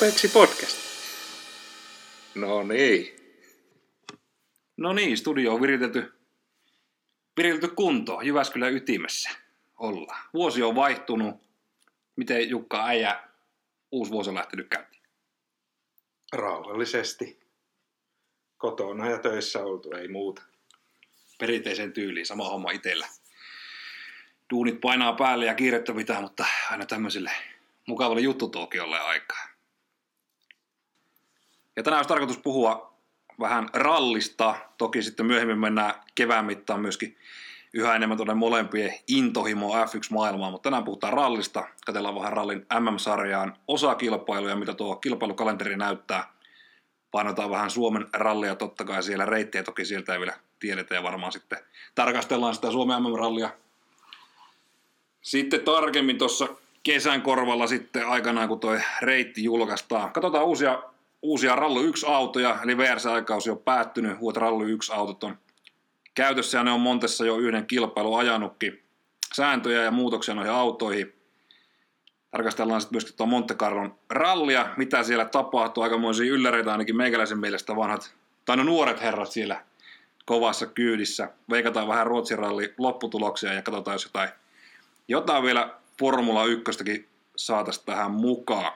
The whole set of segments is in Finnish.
Apexi Podcast. No niin. No niin, studio on viritelty, viritelty kuntoon. Jyväskylän ytimessä ollaan. Vuosi on vaihtunut. Miten Jukka äijä uusi vuosi on lähtenyt käyntiin? Rauhallisesti. Kotona ja töissä oltu, ei muuta. Perinteisen tyyliin, sama homma itsellä. Duunit painaa päälle ja kiirettä pitää, mutta aina tämmöiselle mukavalle juttutuokiolle aikaa. Ja tänään olisi tarkoitus puhua vähän rallista. Toki sitten myöhemmin mennään kevään mittaan myöskin yhä enemmän tuonne molempien intohimo F1-maailmaan, mutta tänään puhutaan rallista. Katellaan vähän rallin MM-sarjaan osakilpailuja, mitä tuo kilpailukalenteri näyttää. Painotaan vähän Suomen rallia totta kai siellä, reittejä toki sieltä ei vielä tiedetä ja varmaan sitten tarkastellaan sitä Suomen MM-rallia sitten tarkemmin tuossa kesän korvalla sitten aikanaan, kun toi reitti julkaistaan. Katsotaan uusia, uusia Rally 1-autoja, eli VRC-aikausi on päättynyt, uudet Rally 1-autot on käytössä ja ne on Montessa jo yhden kilpailu ajanutkin. Sääntöjä ja muutoksia noihin autoihin. Tarkastellaan sitten myöskin tuo Monte Carlon rallia, mitä siellä tapahtuu. Aikamoisia ylläreitä ainakin meikäläisen mielestä vanhat, tai no nuoret herrat siellä kovassa kyydissä. Veikataan vähän Ruotsin ralli lopputuloksia ja katsotaan, jos jotain, jotain vielä Formula 1 saataisiin tähän mukaan.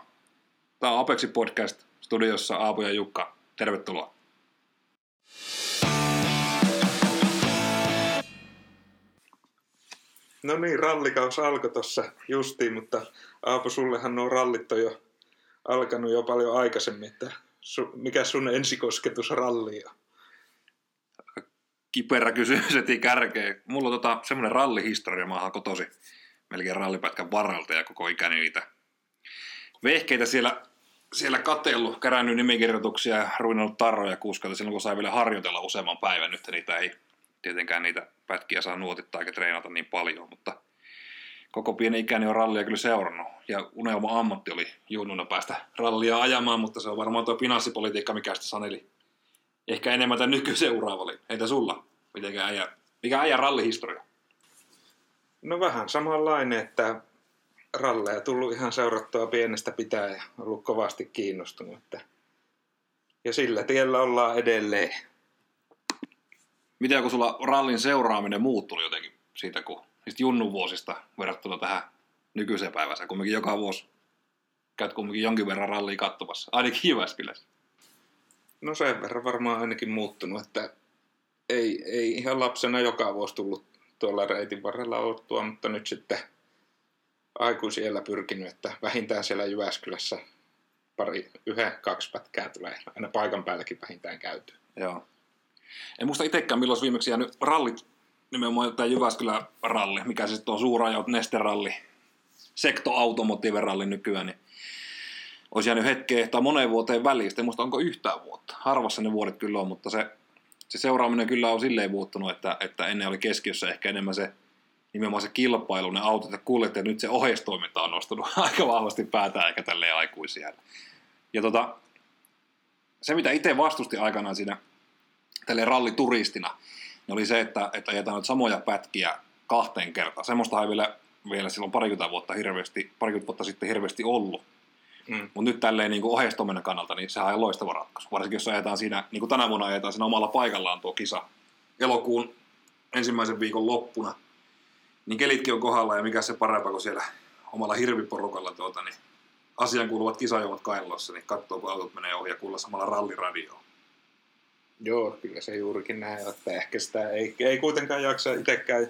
Tämä on Apexi Podcast studiossa Aapo ja Jukka. Tervetuloa. No niin, rallikaus alkoi tuossa justiin, mutta Aapo, sullehan nuo rallit on jo alkanut jo paljon aikaisemmin, että su, mikä sun ensikosketus ralliin on? Kiperä kysymys heti kärkeen. Mulla on tota, semmoinen rallihistoria, mä oon kotosi melkein rallipätkän varalta ja koko ikäni niitä vehkeitä siellä, siellä katellut, kerännyt nimikirjoituksia ja ruinannut tarroja kuskata silloin, kun sai vielä harjoitella useamman päivän. Nyt niitä ei tietenkään niitä pätkiä saa nuotittaa eikä treenata niin paljon, mutta koko pieni ikäni on rallia kyllä seurannut. Ja unelma ammatti oli junnuna päästä rallia ajamaan, mutta se on varmaan tuo finanssipolitiikka, mikä sitä saneli ehkä enemmän tämän nykyisen uravalle. Entä sulla? Äijä, mikä äijä rallihistoria? No vähän samanlainen, että ralleja tullut ihan seurattua pienestä pitää ja ollut kovasti kiinnostunut. Että... Ja sillä tiellä ollaan edelleen. Miten kun sulla rallin seuraaminen muuttui jotenkin siitä, kun niistä junnun vuosista verrattuna tähän nykyiseen päivässä? Kumminkin joka vuosi käyt kumminkin jonkin verran rallia katsomassa, ainakin Jyväskylässä. No sen verran varmaan ainakin muuttunut, että ei, ei ihan lapsena joka vuosi tullut tuolla reitin varrella oltua, mutta nyt sitten aikuisiellä pyrkinyt, että vähintään siellä Jyväskylässä pari, yhden, kaksi pätkää tulee aina paikan päälläkin vähintään käyty. Joo. En muista itsekään, milloin viimeksi jäänyt rallit, nimenomaan tämä Jyväskylän ralli, mikä se sitten on suurajaut nesteralli, sektoautomotiiveralli nykyään, niin olisi jäänyt hetkeä tai moneen vuoteen väliin. Sitten en muista, onko yhtään vuotta. Harvassa ne vuodet kyllä on, mutta se se seuraaminen kyllä on silleen muuttunut, että, että ennen oli keskiössä ehkä enemmän se nimenomaan se kilpailu, ne autot ja kuljettajat, nyt se ohjeistoiminta on nostunut aika vahvasti päätään eikä tälleen aikuisia. Ja tota, se, mitä itse vastusti aikanaan siinä tälle rallituristina, niin oli se, että, että ajetaan nyt samoja pätkiä kahteen kertaan. Semmoista ei vielä, vielä silloin parikymmentä vuotta, hirveästi, parikymmentä vuotta sitten hirveästi ollut. Mm. Mutta nyt tälleen niin ohjeistoiminnan kannalta, niin sehän on loistava ratkaisu. Varsinkin jos ajetaan siinä, niin kuin tänä vuonna ajetaan siinä omalla paikallaan tuo kisa elokuun ensimmäisen viikon loppuna, niin kelitkin on kohdalla ja mikä se parempaa kuin siellä omalla hirviporukalla tuota, niin asian kuuluvat kisajuomat kainalossa, niin katsoo kun autot menee ohi ja kuulla samalla ralliradioon. Joo, kyllä se juurikin näin, että ehkä sitä ei, ei kuitenkaan jaksa itsekään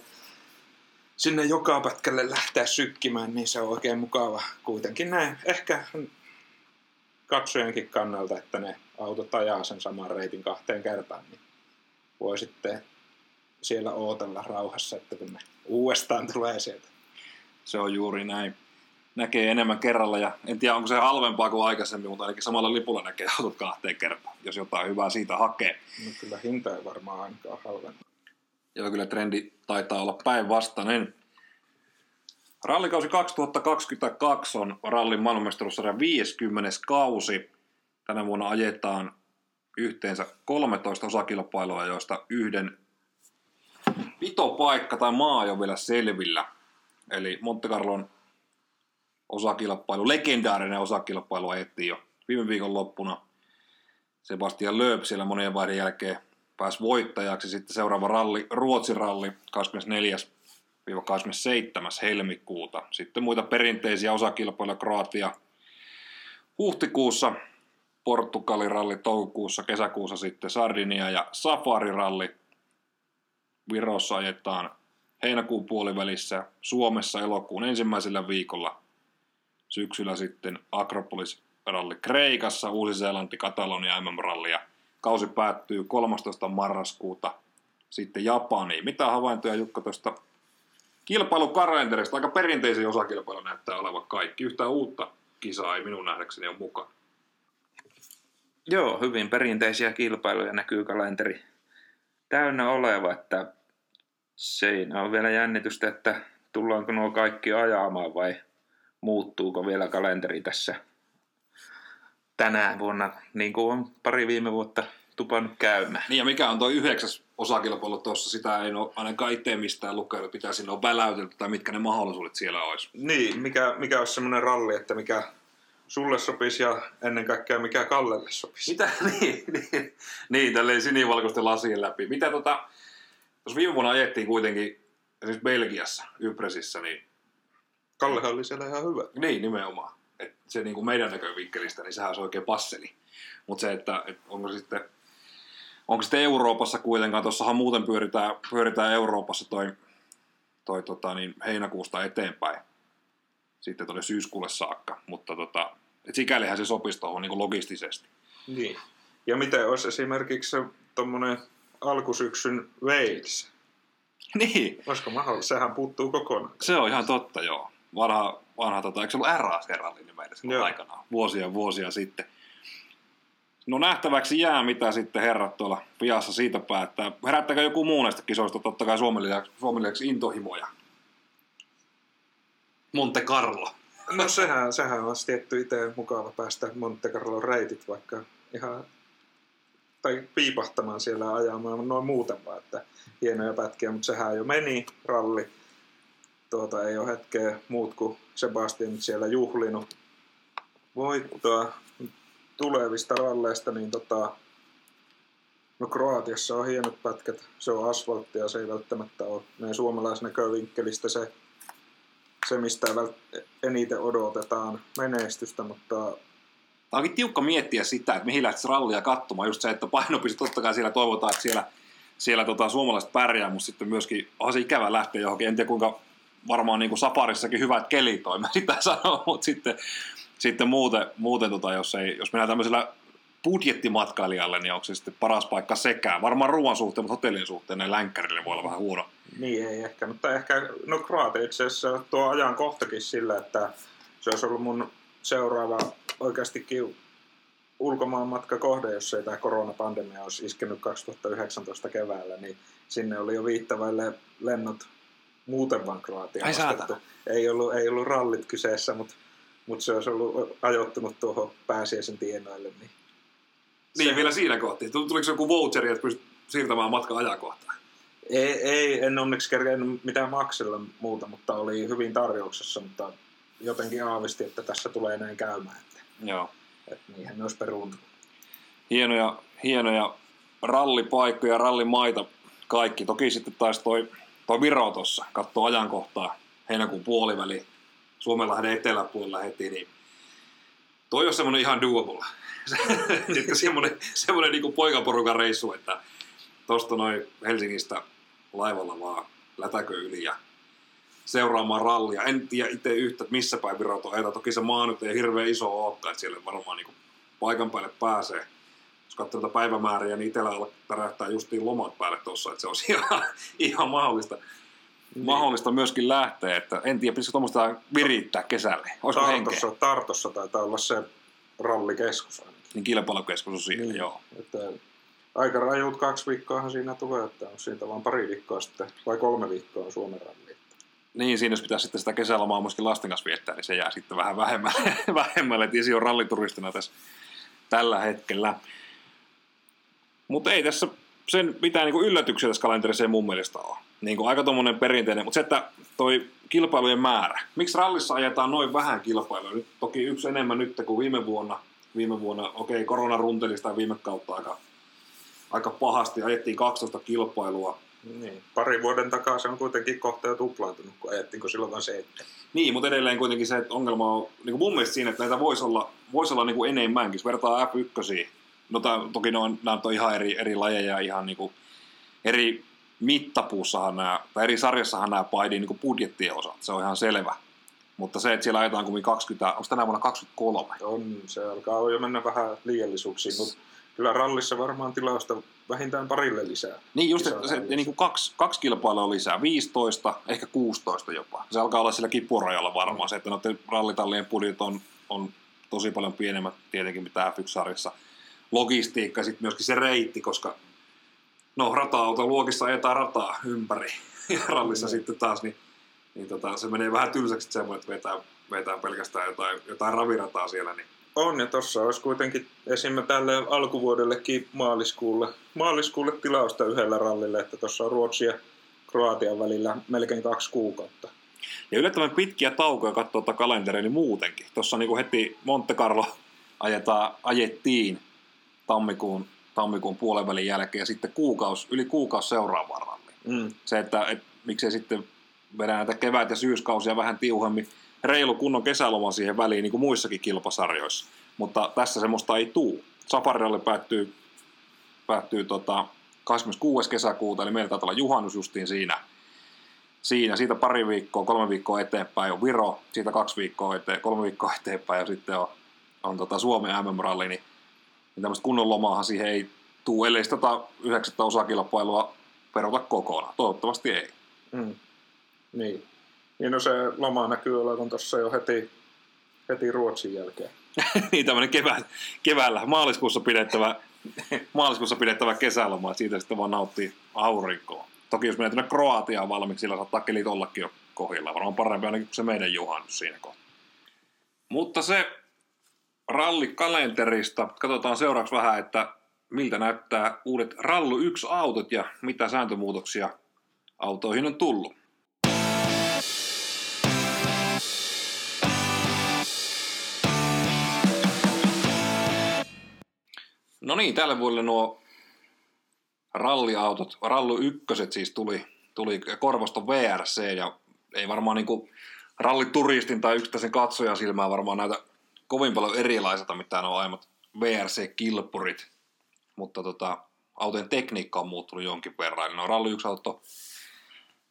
sinne joka pätkälle lähteä sykkimään, niin se on oikein mukava kuitenkin näin. Ehkä katsojenkin kannalta, että ne autot ajaa sen saman reitin kahteen kertaan, niin voi sitten siellä ootella rauhassa, että kun ne uudestaan tulee sieltä. Se on juuri näin. Näkee enemmän kerralla ja en tiedä onko se halvempaa kuin aikaisemmin, mutta ainakin samalla lipulla näkee autot kahteen kertaan, jos jotain hyvää siitä hakee. No kyllä hinta ei varmaan ainakaan halvempaa. Joo, kyllä trendi taitaa olla päinvastainen. Rallikausi 2022 on rallin maailmanmestaruussarjan 50. kausi. Tänä vuonna ajetaan yhteensä 13 osakilpailua, joista yhden pitopaikka tai maa ole vielä selvillä. Eli Monte Carlon osakilpailu, legendaarinen osakilpailu ajettiin jo viime viikon loppuna. Sebastian Lööp siellä monien vaiheiden jälkeen pääsi voittajaksi. Sitten seuraava ralli, Ruotsin ralli 24-27. helmikuuta. Sitten muita perinteisiä osakilpailuja Kroatia huhtikuussa, Portugalin ralli toukokuussa, kesäkuussa sitten Sardinia ja Safari-ralli. Virossa ajetaan heinäkuun puolivälissä, Suomessa elokuun ensimmäisellä viikolla, syksyllä sitten Akropolis ralli Kreikassa, Uusi-Seelanti, Katalonia MM-ralli ja kausi päättyy 13. marraskuuta sitten Japaniin. Mitä havaintoja Jukka tuosta kilpailukalenterista? Aika perinteisiä osakilpailu näyttää olevan kaikki. Yhtään uutta kisaa ei minun nähdäkseni ole mukana. Joo, hyvin perinteisiä kilpailuja näkyy kalenteri täynnä oleva, että siinä on vielä jännitystä, että tullaanko nuo kaikki ajamaan vai muuttuuko vielä kalenteri tässä tänä vuonna, niin kuin on pari viime vuotta tupannut käymään. Niin ja mikä on tuo yhdeksäs osakilpailu tuossa, sitä ei ole ainakaan itse mistään lukenut, pitää sinne on väläytelty tai mitkä ne mahdollisuudet siellä olisi. Niin, mikä, mikä olisi semmoinen ralli, että mikä sulle sopisi ja ennen kaikkea mikä Kallelle sopisi. Mitä? niin, niin, niin tälleen sinivalkoisten lasien läpi. Mitä tota, jos viime vuonna ajettiin kuitenkin esimerkiksi Belgiassa, Ypresissä, niin... Kallehan oli siellä ihan hyvä. Niin, nimenomaan. Et se niin kuin meidän näkövinkkelistä, niin sehän olisi oikein passeli. Mutta se, että, et onko sitten onko sitten Euroopassa kuitenkaan, tuossahan muuten pyöritään, pyöritään Euroopassa toi, toi tota, niin heinäkuusta eteenpäin, sitten tuonne syyskuulle saakka, mutta tota, et sikälihän se sopisi tuohon niin logistisesti. Niin. Ja miten olisi esimerkiksi tuommoinen alkusyksyn Wales? Niin. Olisiko mahdollista? Sehän puuttuu kokonaan. Se on ihan totta, joo. Vanha, vanha tota, eikö se ollut RAS ralli nimeltä aikanaan, vuosia vuosia sitten. No nähtäväksi jää, mitä sitten herrat tuolla piassa siitä päättää. Herättäkö joku muu näistä kisoista, totta kai Suomelle intohimoja? Monte Carlo. No sehän, sehän on tietty itse mukava päästä Monte Carlo reitit vaikka ihan tai piipahtamaan siellä ajamaan noin muuten vaan, että hienoja pätkiä, mutta sehän jo meni ralli. Tuota, ei ole hetkeä muut kuin Sebastian siellä juhlinut voittoa tulevista ralleista, niin tota, no Kroatiassa on hienot pätkät, se on asfalttia, se ei välttämättä ole meidän suomalaisnäkövinkkelistä se, se mistä eniten odotetaan menestystä, mutta Tämä onkin tiukka miettiä sitä, että mihin lähtisi rallia katsomaan. Just se, että painopiste totta kai siellä toivotaan, että siellä, siellä tota, suomalaiset pärjää, mutta sitten myöskin on se ikävä lähteä johonkin. En tiedä kuinka varmaan niin kuin saparissakin hyvät kelit on, mä sitä sanon, mutta sitten sitten muuten, muuten tota, jos, ei, jos mennään tämmöisellä budjettimatkailijalle, niin onko se sitten paras paikka sekään? Varmaan ruoan suhteen, mutta hotellin suhteen ne länkkärille voi olla vähän huono. Niin ei ehkä, mutta ehkä, no Kroatia itse asiassa tuo ajan kohtakin sillä, että se olisi ollut mun seuraava oikeastikin ulkomaan matka kohde, jos ei tämä koronapandemia olisi iskenyt 2019 keväällä, niin sinne oli jo viittavaille lennot muuten vaan Kroatiaan ei ollut, ei ollut rallit kyseessä, mutta mutta se olisi ollut ajoittunut tuohon pääsiäisen tienoille. Niin, niin se... vielä siinä kohti. Tuliko se joku voucheri, että pystyt siirtämään matka ajankohtaan? Ei, ei, en onneksi kerkenyt mitään maksella muuta, mutta oli hyvin tarjouksessa, mutta jotenkin aavisti, että tässä tulee näin käymään. Että, Joo. Että niinhän ne olisi peruuntunut. Hienoja, hienoja rallipaikkoja, rallimaita kaikki. Toki sitten taisi toi, toi Viro tuossa, katsoo ajankohtaa heinäkuun puoliväli Suomenlahden eteläpuolella heti, niin toi on semmoinen ihan doable. semmoinen, semmoinen niin poikaporukan reissu, että tuosta noin Helsingistä laivalla vaan lätäkö yli ja seuraamaan rallia. En tiedä itse yhtä, missä päin Virot on. Toki se maa nyt ei hirveän iso olekaan, että siellä varmaan niin paikan päälle pääsee. Jos katsoo tätä päivämääriä, niin itsellä tärähtää justiin lomat päälle tuossa, että se on ihan, ihan mahdollista niin. mahdollista myöskin lähteä, että en tiedä, pitäisikö tuommoista virittää kesälle. Olisiko Tartossa, henkeä? Tartossa taitaa olla se rallikeskus ainakin. Niin kilpailukeskus on siinä, niin. joo. Että aika rajut kaksi viikkoahan siinä tulee, että on siitä vaan pari viikkoa sitten, vai kolme viikkoa Suomen ralli. Niin, siinä jos pitää sitten sitä kesälomaa myöskin lasten kanssa viettää, niin se jää sitten vähän vähemmälle, vähemmälle että isi on rallituristina tässä tällä hetkellä. Mutta ei tässä sen mitään niin yllätyksiä tässä kalenterissa ei mun mielestä ole niin kuin aika tuommoinen perinteinen, mutta se, että toi kilpailujen määrä. Miksi rallissa ajetaan noin vähän kilpailuja? Nyt toki yksi enemmän nyt kuin viime vuonna. Viime vuonna, okei, okay, korona runteli sitä viime kautta aika, aika pahasti. Ajettiin 12 kilpailua. Niin. Pari vuoden takaa se on kuitenkin kohta jo tuplaantunut, kun ajettiinko silloin vain seitsemän. Niin, mutta edelleen kuitenkin se että ongelma on niin kuin mun mielestä siinä, että näitä voisi olla, voisi olla niin kuin enemmänkin. Jos vertaa F1, no tää, toki ne on, nämä on ihan eri, eri lajeja, ihan niin kuin eri mittapuussahan nämä, tai eri sarjassahan nämä painii niin budjettien osalta, se on ihan selvä. Mutta se, että siellä ajetaan kuin 20, onko tänä vuonna 23? On, se alkaa jo mennä vähän liiallisuuksiin, mutta kyllä rallissa varmaan tilausta vähintään parille lisää. Niin just, että se, niin kuin kaksi, kaksi kilpailua lisää, 15, ehkä 16 jopa. Se alkaa olla sillä kipurajalla varmaan se, että noiden rallitallien budjet on, on tosi paljon pienemmät tietenkin mitä F1-sarjassa. Logistiikka ja sitten myöskin se reitti, koska no rata-auto luokissa ajetaan rataa ympäri ja rallissa mm. sitten taas, niin, niin tota, se menee vähän tylsäksi semmoinen, että vetää, vetää pelkästään jotain, jotain ravirataa siellä, niin on, ja tuossa olisi kuitenkin esimerkiksi tälle alkuvuodellekin maaliskuulle, maaliskuulle tilausta yhdellä rallille, että tuossa on Ruotsia ja Kroatian välillä melkein kaksi kuukautta. Ja yllättävän pitkiä taukoja katsoa tuota kalenteria niin muutenkin. Tuossa niin heti Monte Carlo ajetaan, ajettiin tammikuun, tammikuun puolen välin jälkeen ja sitten kuukaus, yli kuukausi seuraavaan ralliin. Mm. Se, että et, miksei sitten vedä näitä kevät- ja syyskausia vähän tiuhemmin, reilu kunnon kesäloma siihen väliin, niin kuin muissakin kilpasarjoissa. Mutta tässä semmoista ei tuu. Safarille päättyy, päättyy tota 26. kesäkuuta, eli meillä taitaa olla juhannus justiin siinä. Siinä, siitä pari viikkoa, kolme viikkoa eteenpäin on Viro, siitä kaksi viikkoa eteen, kolme viikkoa eteenpäin ja sitten on, on tota Suomen MM-ralli, niin, niin tämmöistä kunnon lomaahan siihen ei tuu, ellei sitä yhdeksättä osakilpailua peruta kokonaan. Toivottavasti ei. Mm. Niin. Niin no se loma näkyy olevan tuossa jo heti, heti Ruotsin jälkeen. niin tämmöinen kevää, keväällä, maaliskuussa pidettävä, maaliskuussa pidettävä kesäloma, siitä sitten vaan nauttii aurinkoa. Toki jos menee tuonne Kroatiaan valmiiksi, sillä saattaa kelit ollakin jo kohdilla. Varmaan parempi ainakin kuin se meidän juhannus siinä kohtaa. Mutta se rallikalenterista. Katsotaan seuraavaksi vähän, että miltä näyttää uudet Rallu 1-autot ja mitä sääntömuutoksia autoihin on tullut. No niin, tälle vuodelle nuo ralliautot, rallu ykköset siis tuli, tuli Korvoston VRC ja ei varmaan niin rallituristin tai yksittäisen katsojan silmään varmaan näitä kovin paljon erilaiselta, mitä on aiemmat VRC-kilpurit, mutta tota, autojen tekniikka on muuttunut jonkin verran. Eli no ralli 1 auto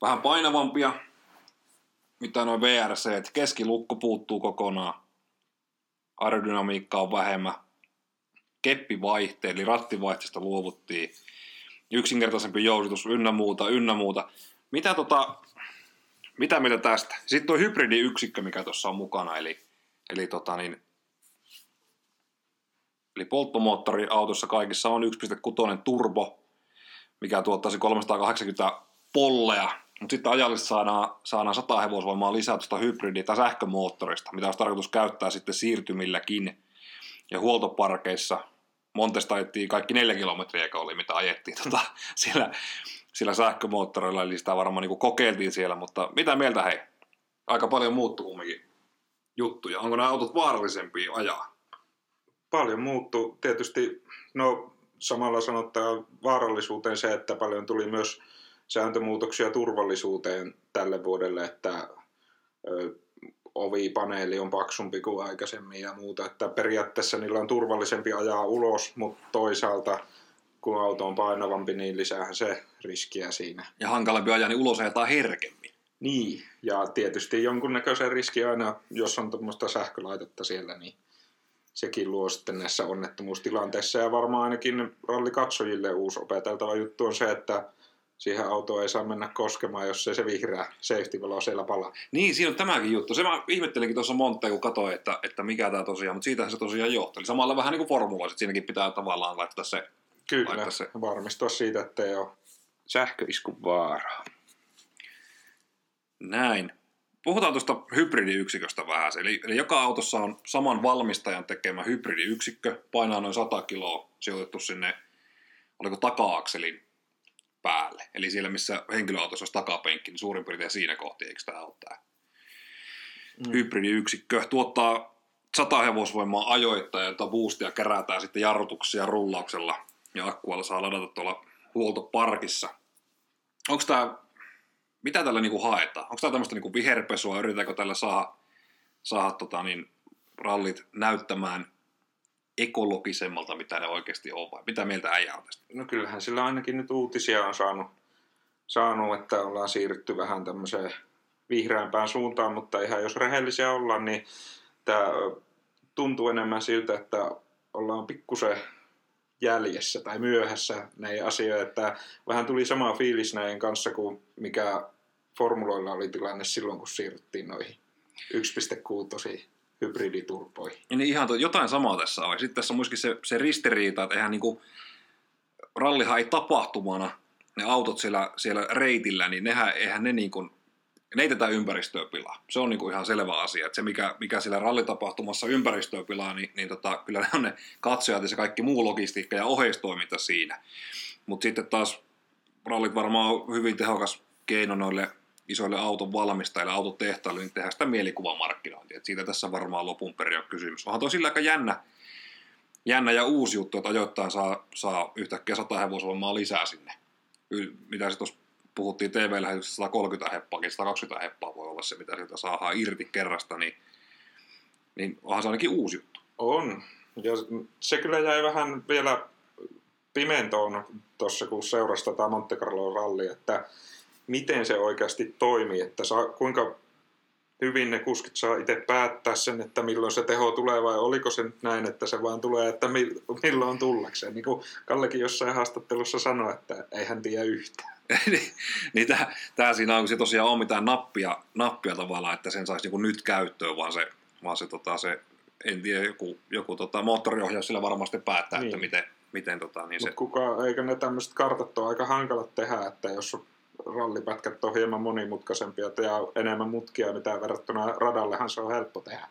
vähän painavampia, mitä noin VRC, keskilukko puuttuu kokonaan, aerodynamiikka on vähemmän, keppivaihteet, eli rattivaihteesta luovuttiin, yksinkertaisempi jousitus ynnä muuta, ynnä muuta. Mitä, tota, mitä mieltä tästä? Sitten tuo hybridiyksikkö, mikä tuossa on mukana, eli, eli, tota niin, eli polttomoottori autossa kaikissa on 1.6 turbo, mikä tuottaisi 380 pollea, mutta sitten ajallisesti saadaan, saadaan 100 hevosvoimaa lisää tuosta hybridi- tai sähkömoottorista, mitä olisi tarkoitus käyttää sitten siirtymilläkin ja huoltoparkeissa Montesta ajettiin kaikki neljä kilometriä, oli mitä ajettiin tota, siellä, siellä sähkömoottorilla, eli sitä varmaan niin kokeiltiin siellä, mutta mitä mieltä hei? Aika paljon muuttuu kumminkin juttuja. Onko nämä autot vaarallisempia ajaa? Paljon muuttuu. Tietysti, no samalla sanottaa vaarallisuuteen se, että paljon tuli myös sääntömuutoksia turvallisuuteen tälle vuodelle, että ovipaneeli on paksumpi kuin aikaisemmin ja muuta. Että periaatteessa niillä on turvallisempi ajaa ulos, mutta toisaalta kun auto on painavampi, niin lisäähän se riskiä siinä. Ja hankalampi ajaa, niin ulos ajetaan herkemmin. Niin, ja tietysti jonkunnäköisen riski aina, jos on tuommoista sähkölaitetta siellä, niin sekin luo sitten näissä onnettomuustilanteissa. Ja varmaan ainakin rallikatsojille uusi opeteltava juttu on se, että siihen autoon ei saa mennä koskemaan, jos se, se vihreä safety-valo siellä palaa. Niin, siinä on tämäkin juttu. Se mä ihmettelinkin tuossa monta, kun katsoin, että, että mikä tämä tosiaan, mutta siitähän se tosiaan johtuu. Eli samalla vähän niin kuin formula, että siinäkin pitää tavallaan laittaa se. Kyllä, laittaa se. varmistua siitä, että ei ole sähköiskun vaaraa. Näin. Puhutaan tuosta hybridiyksiköstä vähän. Eli, eli joka autossa on saman valmistajan tekemä hybridiyksikkö, painaa noin 100 kiloa, sijoitettu sinne, oliko taka-akselin päälle. Eli siellä, missä henkilöautossa olisi takapenkki, niin suurin piirtein siinä kohti, eikö tämä ole tämä mm. hybridiyksikkö. Tuottaa 100 hevosvoimaa ajoittaa ja boostia kerätään sitten jarrutuksia rullauksella ja akkualla saa ladata tuolla huoltoparkissa. Onko tämä, mitä tällä niinku haetaan? Onko tämä tämmöistä niinku viherpesua, yritetäänkö tällä saada, saada tota niin, rallit näyttämään ekologisemmalta, mitä ne oikeasti on, vai mitä mieltä äijä on tästä? No kyllähän sillä ainakin nyt uutisia on saanut, saanut että ollaan siirrytty vähän tämmöiseen vihreämpään suuntaan, mutta ihan jos rehellisiä ollaan, niin tämä tuntuu enemmän siltä, että ollaan pikkusen jäljessä tai myöhässä näihin asioihin, että vähän tuli sama fiilis näiden kanssa kuin mikä formuloilla oli tilanne silloin, kun siirryttiin noihin 1.6 hybriditurboihin. Niin ihan to, jotain samaa tässä on. Sitten tässä on myöskin se, se ristiriita, että eihän niinku, rallihan ei tapahtumana, ne autot siellä, siellä reitillä, niin nehän, eihän ne niinku, ne ei tätä ympäristöä pilaa. Se on niinku ihan selvä asia. Että se, mikä, mikä siellä rallitapahtumassa ympäristöä pilaa, niin, niin tota, kyllä ne on ne katsojat ja se kaikki muu logistiikka ja oheistoiminta siinä. Mutta sitten taas rallit varmaan on hyvin tehokas keino noille isoille auton valmistajille, autotehtaille, niin tehdään sitä mielikuvamarkkinointia. Et siitä tässä varmaan lopun perin on kysymys. Onhan tosi aika jännä, jännä ja uusi juttu, että ajoittain saa, saa yhtäkkiä 100 hevosvoimaa lisää sinne. Mitä se tuossa puhuttiin TV-lähetyksessä 130 heppaa, 120 heppaa voi olla se, mitä sieltä saadaan irti kerrasta, niin, niin onhan se ainakin uusi juttu. On. Ja se kyllä jäi vähän vielä pimentoon tuossa, kun seurasi tätä Monte Carlo rallia, että miten se oikeasti toimii, että saa, kuinka hyvin ne kuskit saa itse päättää sen, että milloin se teho tulee vai oliko se nyt näin, että se vaan tulee, että milloin tullakseen. Niin kuin Kallekin jossain haastattelussa sanoi, että ei hän tiedä yhtään. niin, niin tämä siinä on, kun se tosiaan on mitään nappia, nappia tavallaan, että sen saisi niin nyt käyttöön, vaan se, vaan se, tota, se en tiedä, joku, joku tota, moottoriohjaus sillä varmasti päättää, niin. että miten, miten tota, niin Mut se... kuka, eikö ne tämmöiset kartat ole aika hankalat tehdä, että jos rallipätkät on hieman monimutkaisempia ja enemmän mutkia, mitä verrattuna radallehan se on helppo tehdä.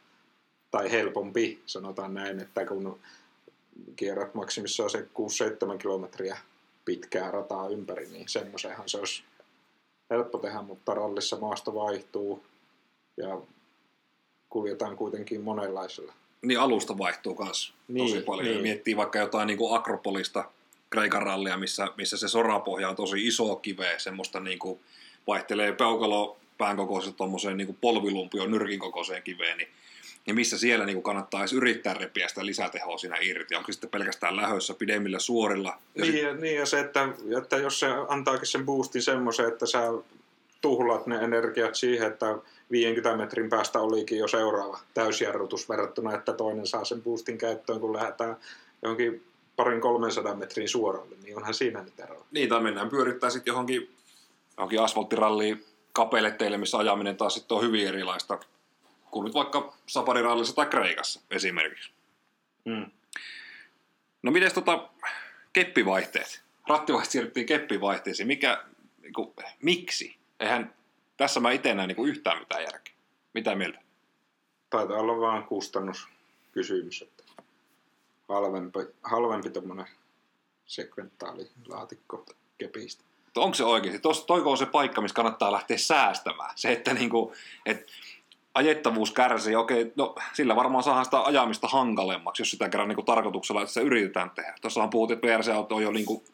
Tai helpompi, sanotaan näin, että kun kierrät maksimissaan se 6-7 kilometriä pitkää rataa ympäri, niin semmoisenhan se olisi helppo tehdä, mutta rallissa maasta vaihtuu ja kuljetaan kuitenkin monenlaisella. Niin alusta vaihtuu myös niin, tosi paljon. Niin. Miettii vaikka jotain niin kuin Akropolista, Kreikan rallia, missä, missä se sorapohja on tosi iso kiveä, semmoista niin kuin vaihtelee peukalo pään kokoisesta tuommoiseen niin polvilumpioon nyrkin kokoiseen kiveen, niin, niin missä siellä niin kuin kannattaa edes yrittää repiä sitä lisätehoa siinä irti? Onko sitten pelkästään lähössä pidemmillä suorilla? Ja niin, sit... niin, ja se, että, että jos se antaakin sen boostin semmoisen, että sä tuhlat ne energiat siihen, että 50 metrin päästä olikin jo seuraava täysjarrutus verrattuna, että toinen saa sen boostin käyttöön, kun lähdetään johonkin parin 300 metrin suoralle, niin onhan siinä nyt eroa. Niin, tai mennään pyörittää sitten johonkin, johonkin asfalttiralliin kapeille teille, missä ajaminen taas sitten on hyvin erilaista kuin nyt vaikka safarirallissa tai Kreikassa esimerkiksi. Mm. No miten tota, keppivaihteet? Rattivaihteet siirryttiin keppivaihteisiin. Mikä, niin kuin, miksi? Eihän tässä mä itse näe niin yhtään mitään järkeä. Mitä mieltä? Taitaa olla vaan kustannuskysymys. Halvempi, halvempi tuommoinen sekventaalilaatikko kepistä. Onko se oikeasti? Tos, toiko on se paikka, missä kannattaa lähteä säästämään? Se, että niinku, et ajettavuus kärsii, okei, no sillä varmaan saadaan sitä ajamista hankalemmaksi, jos sitä kerran niinku tarkoituksella, että se yritetään tehdä. Tuossahan puhuttiin, että VRC-auto on jo niinku,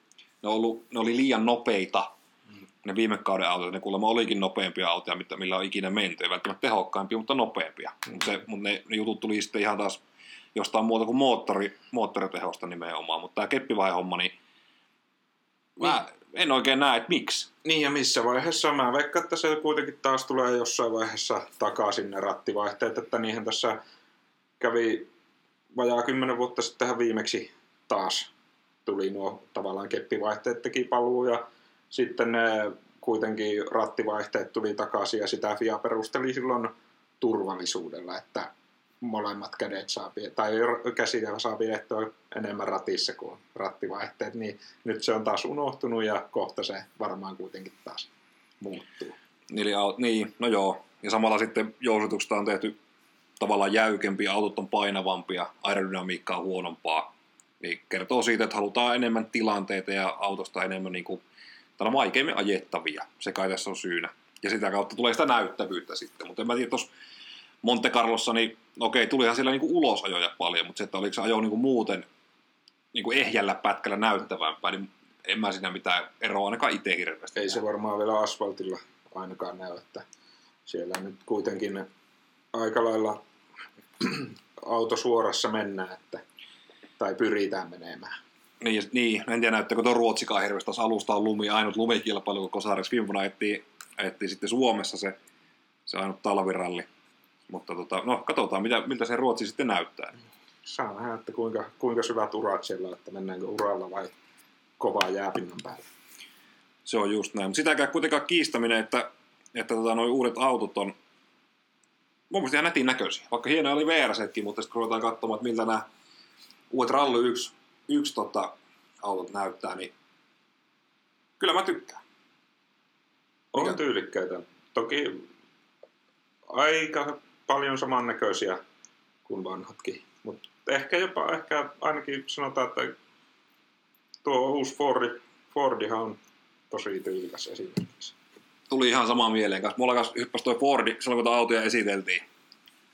ne, ollut, ne oli liian nopeita, mm. ne viime kauden autot, ne kuulemma olikin nopeampia autoja, millä on ikinä menty, ei välttämättä tehokkaimpia, mutta nopeampia. Mm. Mutta mut ne, ne jutut tuli sitten ihan taas jostain muuta kuin moottori, moottoritehosta nimenomaan. Mutta tämä keppivaihomma, niin mä niin. en oikein näe, että miksi. Niin ja missä vaiheessa, mä veikkaan, että se kuitenkin taas tulee jossain vaiheessa takaisin ne rattivaihteet, että niihin tässä kävi vajaa kymmenen vuotta sitten viimeksi taas tuli nuo tavallaan keppivaihteet teki paluu ja sitten ne kuitenkin rattivaihteet tuli takaisin ja sitä FIA perusteli silloin turvallisuudella, että molemmat kädet saa, tai käsiä saa pidettyä enemmän ratissa kuin rattivaihteet, niin nyt se on taas unohtunut ja kohta se varmaan kuitenkin taas muuttuu. Eli, niin, no joo. Ja samalla sitten jousutuksesta on tehty tavallaan jäykempiä, autot on painavampia, aerodynamiikka on huonompaa. Niin kertoo siitä, että halutaan enemmän tilanteita ja autosta enemmän niin kuin tai vaikeimmin ajettavia. Se kai tässä on syynä. Ja sitä kautta tulee sitä näyttävyyttä sitten. Mutta en mä tiedä, tuossa Monte Carlossa, niin okei, tulihan siellä niinku ulosajoja paljon, mutta se, että oliko se ajo niinku muuten niinku ehjällä pätkällä näyttävämpää, niin en mä siinä mitään eroa ainakaan itse hirveästi. Ei se varmaan vielä asfaltilla ainakaan näy, että siellä nyt kuitenkin aika lailla auto suorassa mennään, että, tai pyritään menemään. Niin, niin, en tiedä näyttääkö tuo Ruotsikaan hirveästi, taas alusta on lumi, ainut lumikilpailu, kun Kosares viime vuonna ettiin, ettiin sitten Suomessa se, se ainut talviralli. Mutta tota, no, katsotaan, mitä, miltä se Ruotsi sitten näyttää. Saa nähdä, että kuinka, kuinka syvät urat siellä että mennäänkö uralla vai kovaa jääpinnan päälle. Se on just näin. Mutta sitäkään kuitenkaan kiistäminen, että, että tota, nuo uudet autot on mun mielestä ihan nätin näköisiä. Vaikka hienoja oli VR-setkin, mutta sitten kun ruvetaan katsomaan, että miltä nämä uudet Rally 1, yksi tota, autot näyttää, niin kyllä mä tykkään. On Mikä? tyylikkäitä. Toki aika paljon samannäköisiä kuin vanhatkin. Mutta ehkä jopa, ehkä ainakin sanotaan, että tuo uusi Fordi, Fordihan on tosi tyylikäs esimerkiksi. Tuli ihan samaa mieleen kanssa. Mulla kanssa hyppäsi toi Fordi, silloin kun tuota autoja esiteltiin.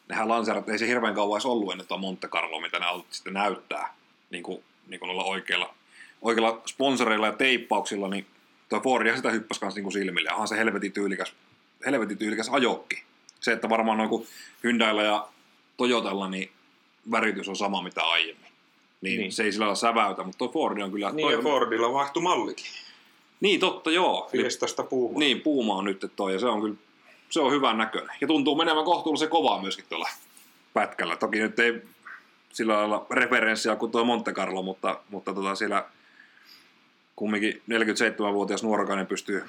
Nehän lanseerat, ei se hirveän kauan edes ollut ennen tuo Monte Carlo, mitä ne autot sitten näyttää. Niin kuin, niin kuin olla oikeilla, oikeilla sponsoreilla ja teippauksilla, niin tuo Fordia sitä hyppäsi kanssa niin kuin silmille. Onhan se helvetin tyylikäs, helvetin tyylikäs ajokki. Se, että varmaan noin kuin Hyundailla ja Toyotalla, niin väritys on sama mitä aiemmin. Niin, Niin. se ei sillä lailla säväytä, mutta tuo Fordi on kyllä... Niin toi ja on- Fordilla vaihtui mallikin. niin totta, joo. Fiestasta puumaan. niin, puuma on nyt toi ja se on kyllä se on hyvän näköinen. Ja tuntuu menevän kohtuullisen kovaa myöskin tuolla pätkällä. Toki nyt ei sillä lailla referenssiä kuin tuo Monte Carlo, mutta, mutta tota siellä kumminkin 47-vuotias nuorokainen pystyy,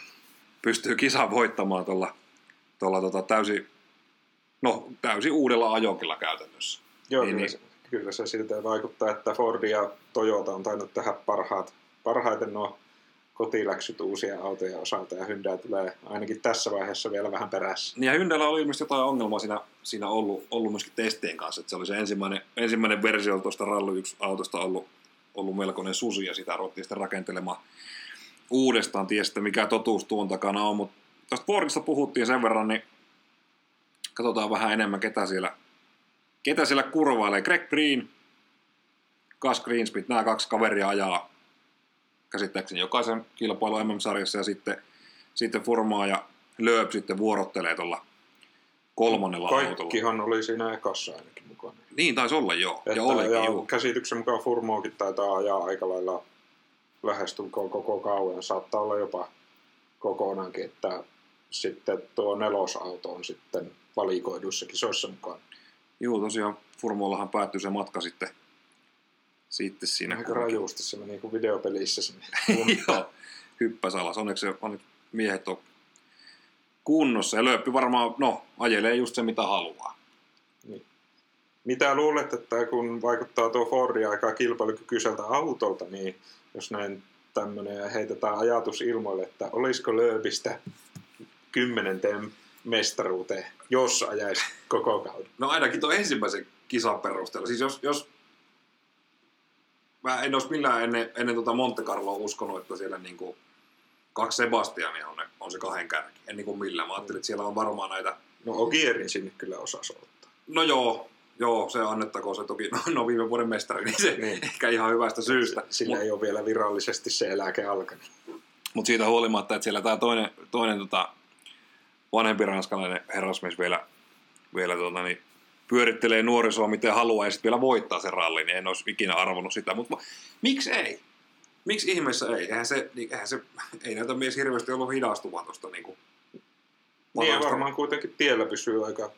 pystyy kisan voittamaan tuolla, tuolla tota täysin, no, täysin uudella ajokilla käytännössä. Joo, Niin, kyllä, niin. Se, kyllä se siltä vaikuttaa, että Ford ja Toyota on tainnut tehdä parhaat, parhaiten nuo kotiläksyt uusia autoja osalta ja Hyundai tulee ainakin tässä vaiheessa vielä vähän perässä. Niin ja Hyndellä oli ilmeisesti jotain ongelmaa siinä, siinä ollut, ollut myöskin testien kanssa, että se oli se ensimmäinen, ensimmäinen versio tuosta Rally 1 autosta ollut, ollut melkoinen susi ja sitä ruvettiin sitten rakentelemaan uudestaan, ties mikä totuus tuon takana on, mutta tästä Fordista puhuttiin sen verran, niin katsotaan vähän enemmän ketä siellä, ketä siellä kurvailee. Greg Green, Gus Greensmith, nämä kaksi kaveria ajaa käsittääkseni jokaisen kilpailu MM-sarjassa ja sitten, sitten Furmaa ja Lööp sitten vuorottelee tuolla kolmannella autolla. Kaikkihan oli siinä ekassa ainakin mukana. Niin taisi olla joo, Että, ja olikin ja joo. käsityksen mukaan Furmoakin taitaa ajaa aika lailla lähestulkoon koko kauan. Saattaa olla jopa kokonaankin, että sitten tuo nelosauto on sitten valikoiduissa kisoissa mukaan. Joo, tosiaan Furmollahan päättyi se matka sitten, sitten siinä. Aika rajuusti se meni kuin videopelissä sinne. Joo, hyppäs alas. Onneksi, onneksi miehet on kunnossa. Ja Lööppi varmaan, no, ajelee just se mitä haluaa. Mitä luulet, että kun vaikuttaa tuo Fordi aika kilpailukykyiseltä autolta, niin jos näin tämmöinen ja heitetään ajatus ilmoille, että olisiko Lööpistä kymmenenteen mestaruuteen, jos ajaisi koko kauden? No ainakin tuo ensimmäisen kisan perusteella. Siis jos, jos mä en olisi millään ennen, ennen tuota Monte Carloa uskonut, että siellä niinku kaksi Sebastiania on, ne, on se kahden kärki. En niinku millään. Mä ajattelin, että siellä on varmaan näitä... No Ogierin sinne kyllä osasi ottaa. No joo, joo, se annettakoon se toki, no, no viime vuoden mestari, niin se Niin. ehkä ihan hyvästä syystä. Sillä Mutta ei ole vielä virallisesti se eläke alkanut. mut siitä huolimatta, että siellä tämä toinen, toinen tota, vanhempi ranskalainen herrasmies vielä, vielä tota, niin, pyörittelee nuorisoa miten haluaa ja sitten vielä voittaa sen rallin, niin en olisi ikinä arvonnut sitä. Mutta miksi ei? Miksi ihmeessä ei? Eihän se, niin, eihän se ei näytä mies hirveästi ollut hidastuva tuosta niin kuin, Niin varmaan kuitenkin tiellä pysyy aika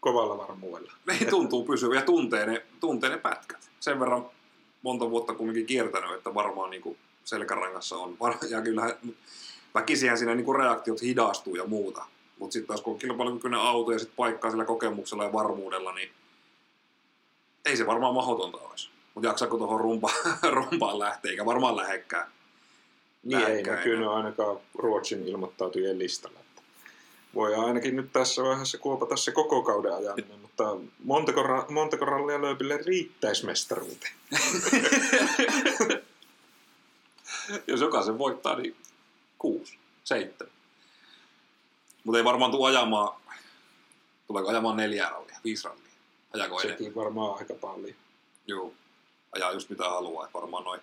kovalla varmuudella. Ei tuntuu pysyvä ja tuntee ne, tuntee ne pätkät. Sen verran monta vuotta kumminkin kiertänyt, että varmaan niin kuin selkärangassa on. Ja kyllähän väkisihän siinä niin kuin reaktiot hidastuu ja muuta. Mutta sitten taas kun on kilpailukykyinen auto ja sitten paikkaa sillä kokemuksella ja varmuudella, niin ei se varmaan mahdotonta olisi. Mutta jaksaako tuohon rumpa, rumpaan lähteä, eikä varmaan lähekkään. Niin ei Lähekkäin. näkynyt ainakaan Ruotsin ilmoittautujien listalla. Voi ainakin nyt tässä vaiheessa kuopata se koko kauden ajaminen, mutta montako, ra- montako rallia lööpille riittäisi mestaruuteen? Jos jokaisen voittaa, niin Kuusi, seitsemän. Mutta ei varmaan tule ajamaan, tuleeko ajamaan neljä rallia, viisi rallia. Ajako enemmän? Sekin varmaan aika paljon. Joo. Ajaa just mitä haluaa, että varmaan noin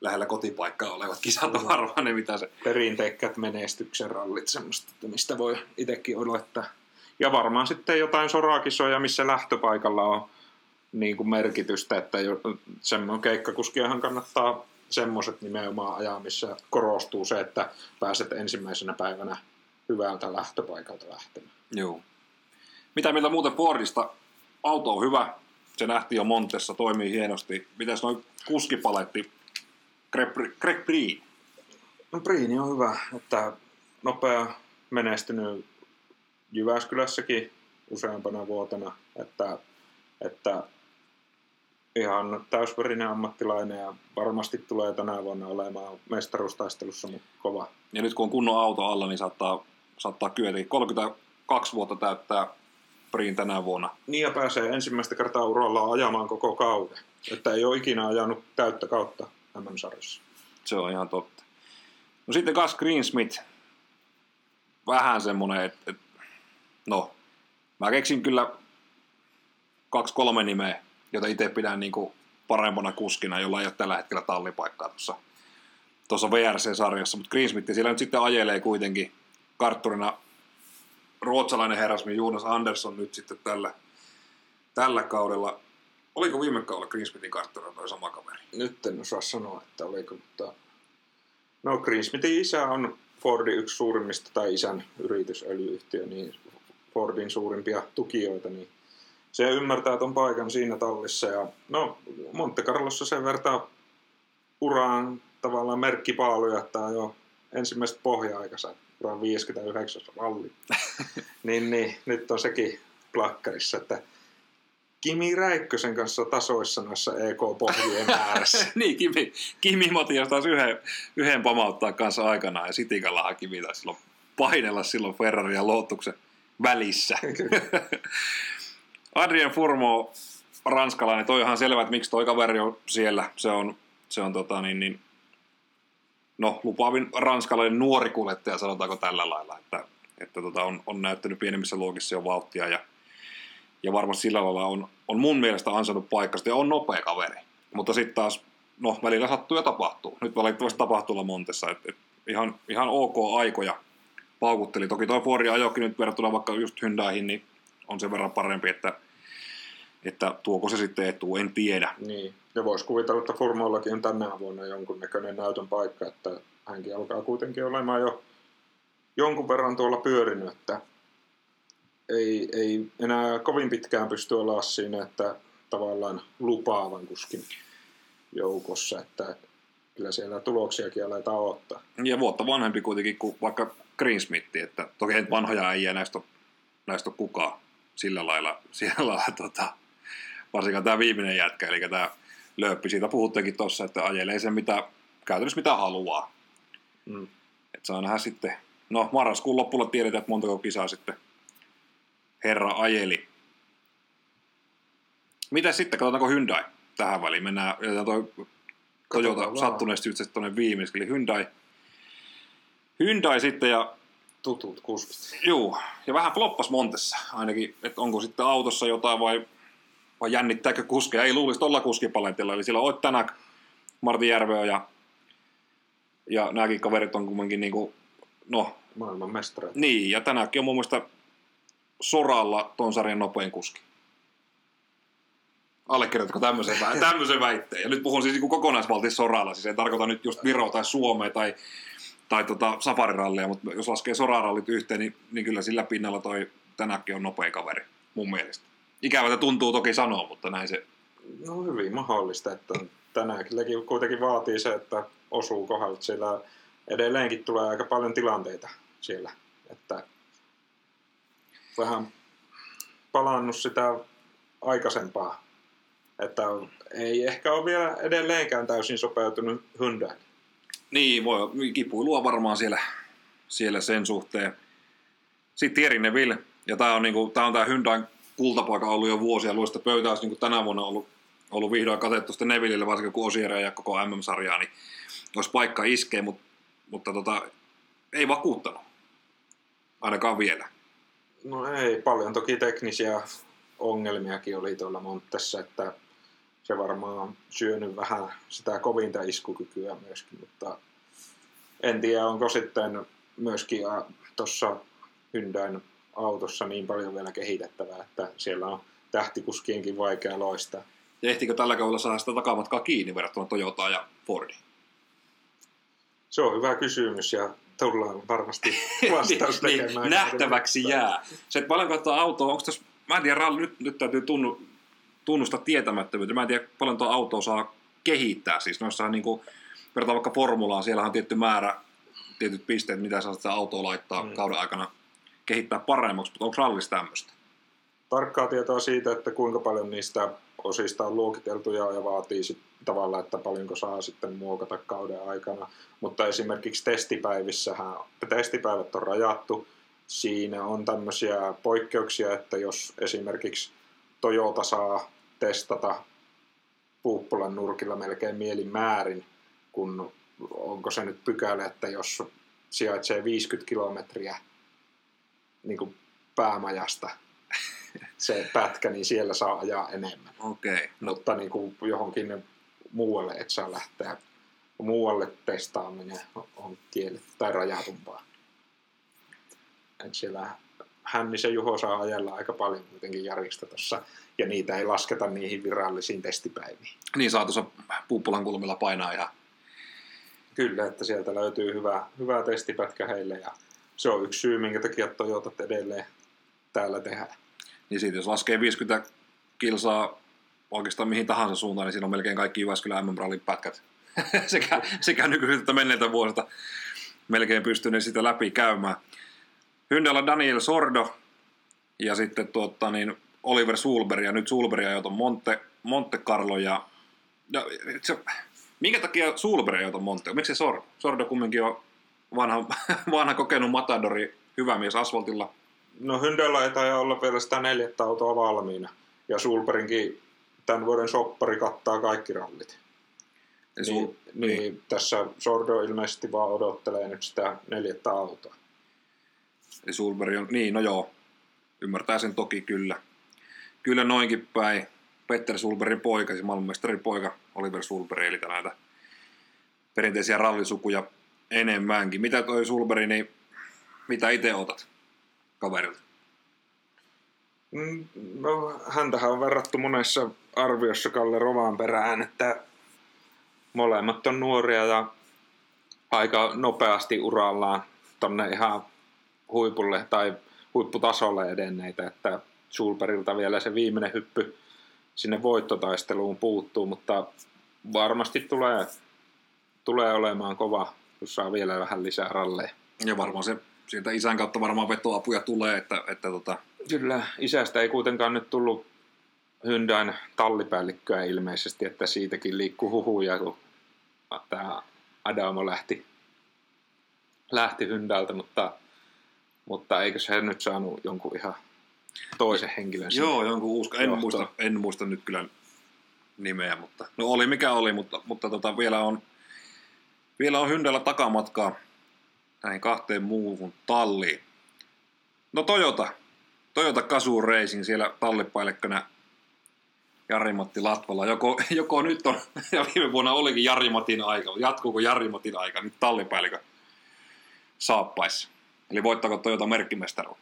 lähellä kotipaikkaa olevat kisat on varmaan ne, mitä se... Perinteikkäät menestyksen rallit, semmoista, että mistä voi itsekin olettaa. Ja varmaan sitten jotain sorakisoja, missä lähtöpaikalla on niin kuin merkitystä, että jo, semmoinen keikkakuskiahan kannattaa semmoiset nimenomaan ajaa, missä korostuu se, että pääset ensimmäisenä päivänä hyvältä lähtöpaikalta lähtemään. Joo. Mitä mieltä muuten Fordista? Auto on hyvä. Se nähtiin jo Montessa, toimii hienosti. Mitäs noin kuskipaletti? Greg Breen. No Priini on hyvä, että nopea menestynyt Jyväskylässäkin useampana vuotena, että, että ihan täysverinen ammattilainen ja varmasti tulee tänä vuonna olemaan mestaruustaistelussa kova. Ja nyt kun on kunnon auto alla, niin saattaa, saattaa kyetä. 32 vuotta täyttää Breen tänä vuonna. Niin ja pääsee ensimmäistä kertaa uralla ajamaan koko kauden. Että ei ole ikinä ajanut täyttä kautta MM-sarjassa. Se on ihan totta. No sitten Gus Greensmith. Vähän semmonen, että et, no, mä keksin kyllä kaksi kolme nimeä, jota itse pidän niinku parempana kuskina, jolla ei ole tällä hetkellä tallipaikkaa tuossa tuossa VRC-sarjassa, mutta Greensmith siellä nyt sitten ajelee kuitenkin kartturina ruotsalainen herrasmi Jonas Andersson nyt sitten tällä, tällä kaudella. Oliko viime kaudella Greensmithin kartturina toi sama kaveri? Nyt en osaa sanoa, että oliko, mutta... No Greensmithin isä on Fordin yksi suurimmista, tai isän yritysöljyyhtiö, niin Fordin suurimpia tukijoita, niin se ymmärtää ton paikan siinä tallissa. Ja no, Monte Carlossa sen vertaa uraan tavallaan merkkipaaluja, että on jo ensimmäiset pohja-aikansa, uraan 59 ralli. niin, niin, nyt on sekin plakkarissa, että Kimi Räikkösen kanssa tasoissa noissa EK-pohjien määrässä. niin, Kimi, Kimi Matias taas yhden, yhden pamauttaa kanssa aikanaan ja Sitikallahan Kimi taisi silloin painella silloin Ferrari ja Lotuksen välissä. Adrien Furmo, ranskalainen, toi ihan selvä, että miksi toi kaveri on siellä. Se on, se on tota niin, niin no, lupaavin ranskalainen nuori kuljettaja, sanotaanko tällä lailla, että, että tota, on, on näyttänyt pienemmissä luokissa jo vauhtia ja, ja varmasti sillä lailla on, on mun mielestä ansainnut paikasta ja on nopea kaveri. Mutta sitten taas, no välillä sattuu ja tapahtuu. Nyt valitettavasti tapahtuu Montessa, että et ihan, ihan ok aikoja paukutteli. Toki tuo Fordin ajokin nyt verrattuna vaikka just Hyundaihin, niin on sen verran parempi, että, että tuoko se sitten etuu, en tiedä. Niin, ja voisi kuvitella, että Formoillakin on tänä vuonna jonkunnäköinen näytön paikka, että hänkin alkaa kuitenkin olemaan jo jonkun verran tuolla pyörinyt, että ei, ei enää kovin pitkään pysty olla siinä, että tavallaan lupaavan kuskin joukossa, että kyllä siellä tuloksiakin aletaan ottaa. Ja vuotta vanhempi kuitenkin kuin vaikka Greensmith, että toki ei vanhoja näistä ole, näistä ole kukaan sillä lailla, sillä lailla tota, varsinkaan tämä viimeinen jätkä, eli tämä lööppi, siitä puhuttekin tuossa, että ajelee sen mitä, käytännössä mitä haluaa. Mm. Että saa nähdä sitten, no marraskuun loppulla tiedetään, että montako kisaa sitten herra ajeli. Mitä sitten, katsotaanko Hyundai tähän väliin? Mennään, ja toi Toyota sattuneesti just tuonne viimeisessä, eli Hyundai. Hyundai sitten ja tutut kuskit. Joo, ja vähän floppas Montessa ainakin, että onko sitten autossa jotain vai, vai jännittääkö kuskeja. Ei luulisi tuolla kuskipalentilla, eli siellä on tänään Martin Järveö ja, ja nämäkin kaverit on kumminkin niin kuin, no... Maailman mestareita. Niin, ja tänäänkin on mun mielestä Soralla ton sarjan nopein kuski. Allekirjoitatko tämmöisen, tämmöisen väitteen? Ja nyt puhun siis niin kokonaisvaltaisesti Soralla, siis en tarkoita nyt just Viroa tai Suomea tai tai tota safarirallia, mutta jos laskee sorarallit yhteen, niin, niin kyllä sillä pinnalla toi tänäkin on nopea kaveri, mun mielestä. Ikävältä tuntuu toki sanoa, mutta näin se... No hyvin mahdollista, että tänäänkin kuitenkin vaatii se, että osuu kohdalta, sillä edelleenkin tulee aika paljon tilanteita siellä, että vähän palannut sitä aikaisempaa, että ei ehkä ole vielä edelleenkään täysin sopeutunut Hyundai. Niin, voi, kipuilua varmaan siellä, siellä sen suhteen. Sitten Thierry Neville, ja tämä on, niinku, tää on tämä Hyundai kultapaikka ollut jo vuosia, luista pöytä olisi niinku tänä vuonna ollut, ollut vihdoin katettu sitten Nevillille, varsinkin kun Osiera ja koko MM-sarjaa, niin olisi paikka iskee, mutta, mutta tota, ei vakuuttanut. Ainakaan vielä. No ei, paljon toki teknisiä ongelmiakin oli tuolla Montessa, että se varmaan syönyt vähän sitä kovinta iskukykyä myöskin, mutta en tiedä onko sitten myöskin tuossa Hyundain autossa niin paljon vielä kehitettävää, että siellä on tähtikuskienkin vaikea loistaa. Ja ehtikö tällä kaudella saada sitä takamatkaa kiinni verrattuna Toyotaan ja Fordiin? Se on hyvä kysymys ja tullaan varmasti vastaus niin, tekemään. niin, nähtäväksi jää. Se, että paljon katsoa autoa, onko tässä, mä en tiedä, ralli, nyt, nyt täytyy tunnu, tunnustaa tietämättömyyttä. Mä en tiedä, paljon tuo auto saa kehittää. Siis noissa niin kuin, verrataan vaikka formulaan, siellä on tietty määrä, tietyt pisteet, mitä saa sitä autoa laittaa mm. kauden aikana kehittää paremmaksi, mutta onko rallissa tämmöistä? Tarkkaa tietoa siitä, että kuinka paljon niistä osista on luokiteltu ja, vaatii sit tavalla, että paljonko saa sitten muokata kauden aikana. Mutta esimerkiksi testipäivissähän, testipäivät on rajattu. Siinä on tämmöisiä poikkeuksia, että jos esimerkiksi Toyota saa testata puuppulan nurkilla melkein mielimäärin, kun onko se nyt pykälä, että jos sijaitsee 50 kilometriä niin kuin päämajasta se pätkä, niin siellä saa ajaa enemmän. Okay. Mutta niin kuin johonkin muualle et saa lähteä. Muualle testaaminen on kielletty tai rajatumpaa. Et siellä Hännisen Juho saa ajella aika paljon kuitenkin järjistä tuossa, ja niitä ei lasketa niihin virallisiin testipäiviin. Niin saa tuossa puuppulan kulmilla painaa ihan. Kyllä, että sieltä löytyy hyvä, hyvä testipätkä heille, ja se on yksi syy, minkä takia Toyotat edelleen täällä tehdään. Niin siitä jos laskee 50 kilsaa oikeastaan mihin tahansa suuntaan, niin siinä on melkein kaikki Jyväskylän mm pätkät sekä, sekä nykyisiltä että menneiltä vuosilta melkein pystyneet sitä läpi käymään. Hyndellä Daniel Sordo ja sitten tuota, niin Oliver Sulberg ja nyt Sulberg ja Monte, Monte Carlo ja, ja se, minkä takia Sulberg ja Monte? Miksi se Sordo? Sordo kumminkin on vanha, vanha kokenut matadori, hyvä mies asfaltilla. No Hyndellä ei taida olla vielä sitä neljättä autoa valmiina. Ja Sulberinkin tämän vuoden soppari kattaa kaikki rallit. Niin, sul, niin, niin, tässä Sordo ilmeisesti vaan odottelee nyt sitä neljättä autoa. Eli Sulberg on, niin no joo, ymmärtää sen toki kyllä. Kyllä noinkin päin. Petter Sulberin poika, siis maailmanmestarin poika, Oliver Sulberg, eli näitä perinteisiä rallisukuja enemmänkin. Mitä toi Sulberi, niin mitä itse otat kaverilta? Mm, no, häntähän on verrattu monessa arviossa Kalle Rovaan perään, että molemmat on nuoria ja aika nopeasti urallaan tonne ihan huipulle tai huipputasolle edenneitä, että Sulperilta vielä se viimeinen hyppy sinne voittotaisteluun puuttuu, mutta varmasti tulee, tulee olemaan kova, jos saa vielä vähän lisää ralleja. Ja varmaan se sieltä isän kautta varmaan vetoapuja tulee, että, että tota... Kyllä, isästä ei kuitenkaan nyt tullut Hyndän tallipäällikköä ilmeisesti, että siitäkin liikkuu huhuja, kun tämä Adamo lähti, lähti Hyndältä, mutta, mutta eikö se nyt saanut jonkun ihan toisen henkilön Joo, jonkun uuska. En muista, en muista nyt kyllä nimeä, mutta no oli mikä oli, mutta, mutta tota, vielä on vielä on Hyndällä takamatkaa näihin kahteen muuhun talliin. No Toyota. Toyota Gazoo Racing siellä tallipäällikkönä Jari-Matti Latvala. Joko, joko nyt on, ja viime vuonna olikin Jari-Matin aika, jatkuuko Jari-Matin aika nyt tallipäällikön saappaissa. Eli voittako Toyota merkkimestaruus?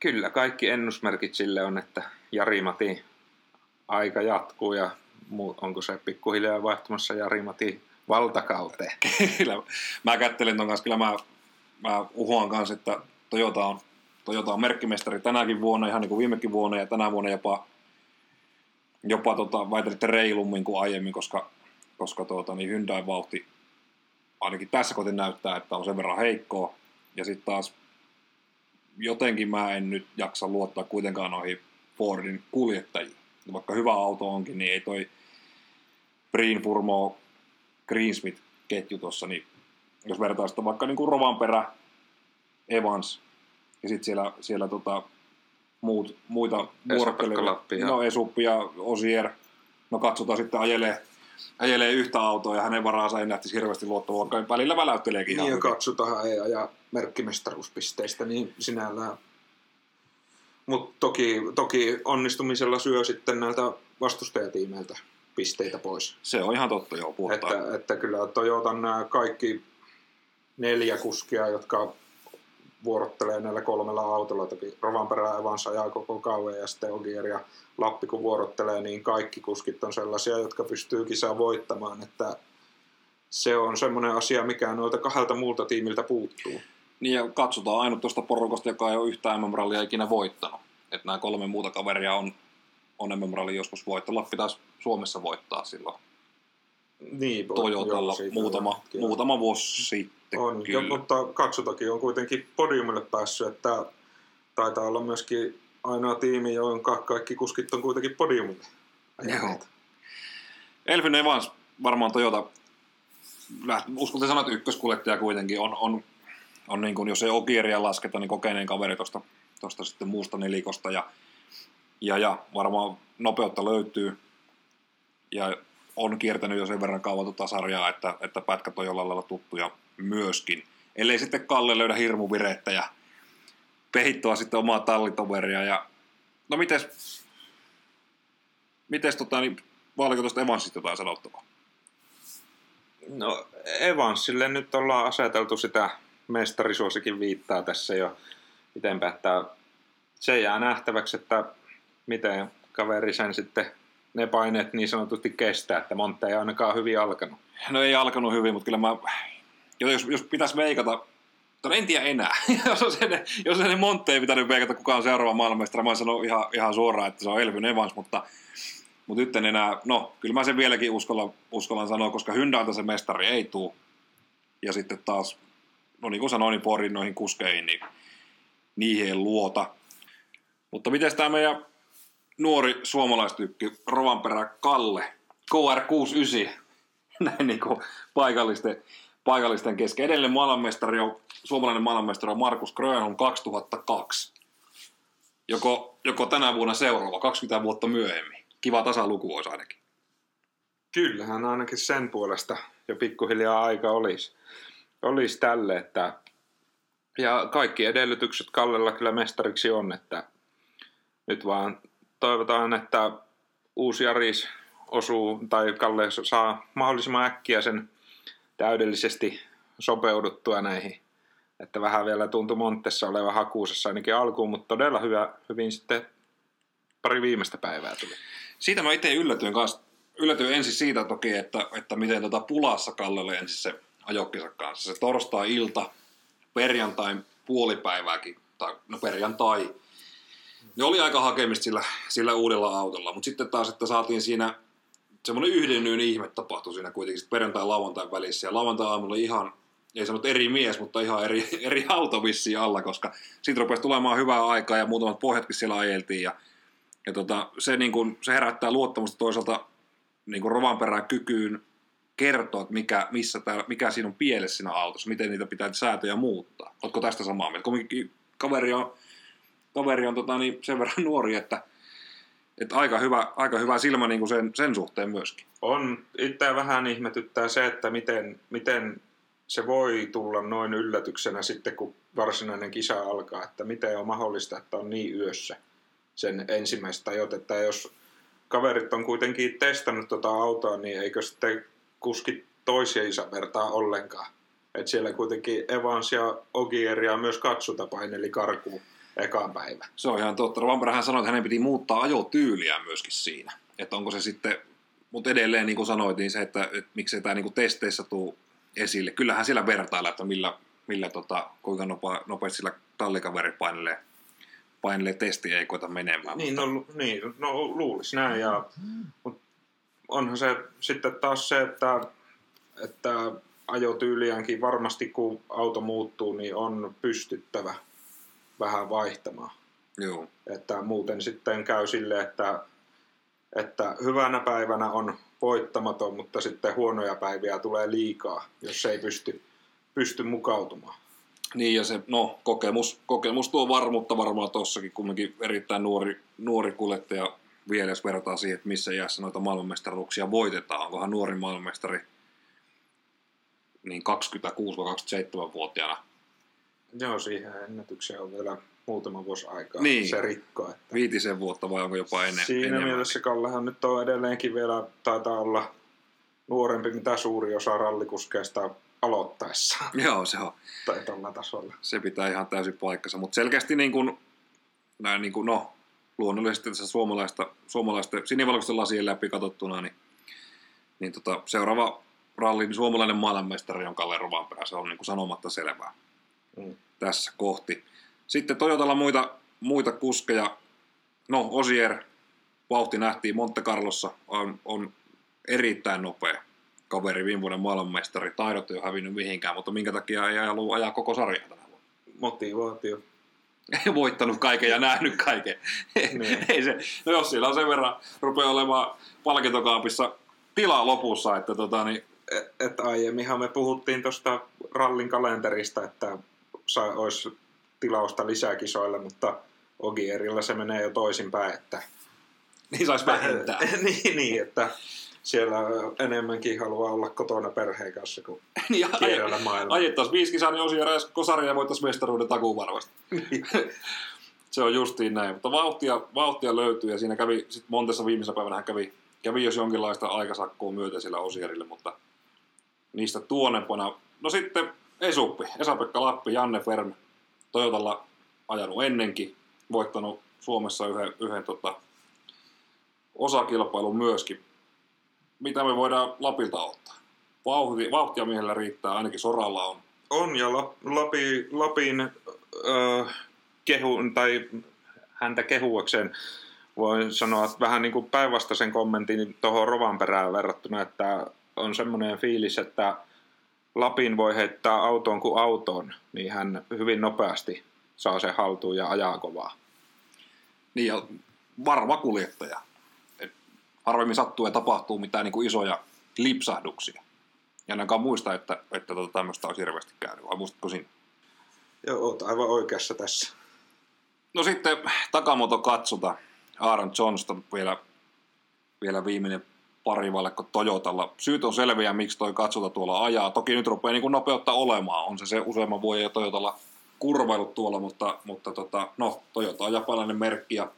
Kyllä, kaikki ennusmerkit sille on, että Jari-Matin aika jatkuu ja onko se pikkuhiljaa vaihtumassa Jari-Matin valtakauteen? Kyllä, mä kättelen ton kanssa, kyllä mä mä uhoan kanssa, että Toyota on, Toyota on merkkimestari tänäkin vuonna, ihan niin kuin viimekin vuonna, ja tänä vuonna jopa, jopa tota, väitelitte reilummin kuin aiemmin, koska, koska tuota, niin Hyundai vauhti ainakin tässä kotiin näyttää, että on sen verran heikkoa. Ja sitten taas jotenkin mä en nyt jaksa luottaa kuitenkaan noihin Fordin kuljettajiin. Vaikka hyvä auto onkin, niin ei toi Green Furmo Greensmith ketju tuossa, niin jos vertaa sitä vaikka niin kuin Rovanperä, Evans ja sitten siellä, siellä tota, muut, muita vuorottelijoita. No Esuppi ja Osier. No katsotaan sitten ajelee, ajelee yhtä autoa ja hänen varaansa ei nähtisi hirveästi luottavuutta. Välillä väläytteleekin Niin, ja hyvin. katsotaan ei aja merkkimestaruuspisteistä, niin sinällään. Mutta toki, toki onnistumisella syö sitten näiltä vastustajatiimeiltä pisteitä pois. Se on ihan totta, joo. Että, että kyllä Toyotan nämä kaikki neljä kuskia, jotka vuorottelee näillä kolmella autolla. Toki Rovanperä Evans ajaa koko kauan ja sitten Ogier ja Lappi kun vuorottelee, niin kaikki kuskit on sellaisia, jotka pystyy kisaa voittamaan. Että se on semmoinen asia, mikä noilta kahdelta muulta tiimiltä puuttuu. Niin ja katsotaan ainut tuosta porukasta, joka ei ole yhtään MM-rallia ikinä voittanut. Että nämä kolme muuta kaveria on, on MM-rallin joskus voittanut. Lappi taas Suomessa voittaa silloin Niin, Toyotalla joo, muutama, on muutama vuosi sitten. On, jo, kyllä. mutta katsotakin on kuitenkin podiumille päässyt, että taitaa olla myöskin ainoa tiimi, jonka kaikki kuskit on kuitenkin podiumille. Elfin Evans, varmaan Toyota, läht- uskalta sanoa, että ykköskuljettaja kuitenkin on, on, on niin kuin, jos ei Ogieria lasketa, niin kokeneen kaveri tuosta tosta sitten muusta nelikosta. Ja, ja, ja varmaan nopeutta löytyy. Ja on kiertänyt jo sen verran kauan tuota sarjaa, että, että pätkät on jollain lailla tuttuja myöskin. Ellei sitten Kalle löydä hirmuvirettä ja pehittoa sitten omaa tallitoveria. Ja, no mites, mites tota, niin, vai oliko tuosta Evansista jotain sanottavaa? No Evansille nyt ollaan aseteltu sitä mestarisuosikin viittaa tässä jo pitempään, että se jää nähtäväksi, että miten kaveri sen sitten ne paineet niin sanotusti kestää, että Monte ei ainakaan hyvin alkanut. No ei alkanut hyvin, mutta kyllä mä, jos, jos pitäisi veikata, mutta en tiedä enää. jos on sen, jos sen Monte ei pitänyt veikata, kuka on seuraava maailmanmestari, mä oon sanonut ihan, ihan suoraan, että se on Elvin Evans, mutta, mutta nyt en enää, no kyllä mä sen vieläkin uskallan, uskallan sanoa, koska Hyundailta se mestari ei tuu. Ja sitten taas, no niin kuin sanoin, niin Porin noihin kuskeihin, niin niihin ei luota. Mutta miten tämä meidän nuori suomalaistykki Rovanperä Kalle, KR69, näin niin kuin paikallisten, paikallisten kesken. Edelleen maailmanmestari on, suomalainen maailmanmestari on Markus Grönholm 2002. Joko, joko tänä vuonna seuraava, 20 vuotta myöhemmin. Kiva tasaluku olisi ainakin. Kyllähän ainakin sen puolesta jo pikkuhiljaa aika olisi, olisi tälle, että ja kaikki edellytykset Kallella kyllä mestariksi on, että nyt vaan toivotaan, että uusi Aris osuu tai Kalle saa mahdollisimman äkkiä sen täydellisesti sopeuduttua näihin. Että vähän vielä tuntui Montessa oleva hakuusessa ainakin alkuun, mutta todella hyvä, hyvin sitten pari viimeistä päivää tuli. Siitä mä itse yllätyin kanssa. Yllätyin ensin siitä toki, että, että miten tota pulassa Kallelle ensin se ajokkinsa kanssa. Se torstai-ilta, perjantain puolipäivääkin, tai no perjantai, ne oli aika hakemista sillä, sillä uudella autolla, mutta sitten taas, että saatiin siinä semmoinen yhden yön ihme tapahtui siinä kuitenkin perjantai lauantain välissä. Ja lauantai aamulla ihan, ei sanot eri mies, mutta ihan eri, eri auto vissiin alla, koska siitä rupesi tulemaan hyvää aikaa ja muutamat pohjatkin siellä ajeltiin. Ja, ja tota, se, niin kun, se herättää luottamusta toisaalta niin kuin Rovanperän kykyyn kertoa, että mikä, missä tää, mikä siinä on pielessä siinä autossa, miten niitä pitää sääntöjä muuttaa. Oletko tästä samaa mieltä? Kumminkin kaveri on, kaveri on tota, niin sen verran nuori, että, että aika, hyvä, aika hyvä silmä niin kuin sen, sen suhteen myöskin. On, itseä vähän ihmetyttää se, että miten, miten se voi tulla noin yllätyksenä sitten, kun varsinainen kisa alkaa, että miten on mahdollista, että on niin yössä sen ensimmäistä ajot, että jos kaverit on kuitenkin testannut tuota autoa, niin eikö sitten kuskit toisiinsa vertaa ollenkaan. että siellä kuitenkin Evans ja Ogier ja myös Katsuta paineli karkuun ekaan päivä. Se on ihan totta. Rovanperähän sanoi, että hänen piti muuttaa ajotyyliä myöskin siinä. Että onko se sitten, mutta edelleen niin kuin sanoit, niin se, että, että miksei tämä niin kuin testeissä tuu esille. Kyllähän siellä vertailla, että millä, millä tota, kuinka nope, nopeasti sillä tallikaveri painelee, painelee testi ei koita menemään. Niin, mutta, no, niin, no luulisi näin. Ja, mut onhan se sitten taas se, että, että ajotyyliäänkin varmasti kun auto muuttuu, niin on pystyttävä vähän vaihtamaan. Joo. Että muuten sitten käy sille, että, että hyvänä päivänä on voittamaton, mutta sitten huonoja päiviä tulee liikaa, jos ei pysty, pysty mukautumaan. Niin ja se, no kokemus, kokemus tuo varmuutta varmaan tossakin, kumminkin erittäin nuori, nuori kuljettaja vielä, jos verrataan siihen, että missä iässä noita maailmanmestaruuksia voitetaan. Onkohan nuori maailmanmestari niin 26-27-vuotiaana. Joo, siihen ennätykseen on vielä muutama vuosi aikaa Niin. se rikko. Että Viitisen vuotta vai onko jopa ennen, Siinä enemmän? mielessä Kallehan nyt on edelleenkin vielä, taitaa olla nuorempi mitä suuri osa rallikuskeista aloittaessa Joo, se on. tai tuolla tasolla. Se pitää ihan täysin paikkansa, mutta selkeästi niin kuin, näin niin kuin, no, luonnollisesti tässä suomalaista, suomalaisten sinivalkoisten lasien läpi katsottuna, niin, niin tota, seuraava rallin suomalainen maailmanmestari on Kalle Rovanperä, se on niin kuin sanomatta selvää Mm. tässä kohti. Sitten Toyotalla muita, muita kuskeja, no Osier, vauhti nähtiin Monte Carlossa, on, on erittäin nopea kaveri, viime vuoden maailmanmestari, taidot ei ole hävinnyt mihinkään, mutta minkä takia ei halua ajaa koko sarjaa tänä vuonna? Motivaatio. Ei voittanut kaiken ja nähnyt kaiken. Niin. ei se, no jos siellä on sen verran rupeaa olemaan palkintokaapissa tilaa lopussa, että tota, niin, Et, et aiemminhan me puhuttiin tuosta rallin kalenterista, että sa, olisi tilausta lisää kisoille, mutta Ogierilla se menee jo toisinpäin, että niin saisi vähentää. niin, niin, että siellä enemmänkin haluaa olla kotona perheen kanssa kuin niin, kierrellä maailmaa. ajettaisiin viisi kisaa, niin Osier ajaisi kosaria ja voittaisiin mestaruuden takuun varmasti. se on justiin näin. Mutta vauhtia, vauhtia löytyy ja siinä kävi, sit Montessa viimeisenä päivänä hän kävi, kävi jos jonkinlaista aikasakkoa myötä sillä Osierille, mutta niistä tuonempana. No sitten Esuppi, Esa-Pekka Lappi, Janne Ferm, Toyotalla ajanut ennenkin, voittanut Suomessa yhden, yhden tota, osakilpailun myöskin. Mitä me voidaan Lapilta ottaa? Vauhti, vauhtia miehellä riittää, ainakin Soralla on. On ja Lap- Lapi, Lapin ö, kehun, tai häntä kehuakseen voin sanoa että vähän niin kuin päinvastaisen kommentin tuohon Rovanperään verrattuna, että on semmoinen fiilis, että Lapin voi heittää autoon kuin autoon, niin hän hyvin nopeasti saa sen haltuun ja ajaa kovaa. Niin ja varma kuljettaja. Et harvemmin sattuu ja tapahtuu mitään niin kuin isoja lipsahduksia. Ja ainakaan muista, että, että tota, tämmöistä olisi hirveästi käynyt, vai muistatko sinä? Joo, oot aivan oikeassa tässä. No sitten Takamoto katsuta. Aaron Johnston vielä, vielä viimeinen pari valekko Toyotalla. Syyt on selviä, miksi toi katsuta tuolla ajaa. Toki nyt rupeaa niin kuin nopeutta olemaan. On se se useamman vuoden jo Toyotalla kurvailut tuolla, mutta, mutta tota, no, Toyota on japanilainen merkki ja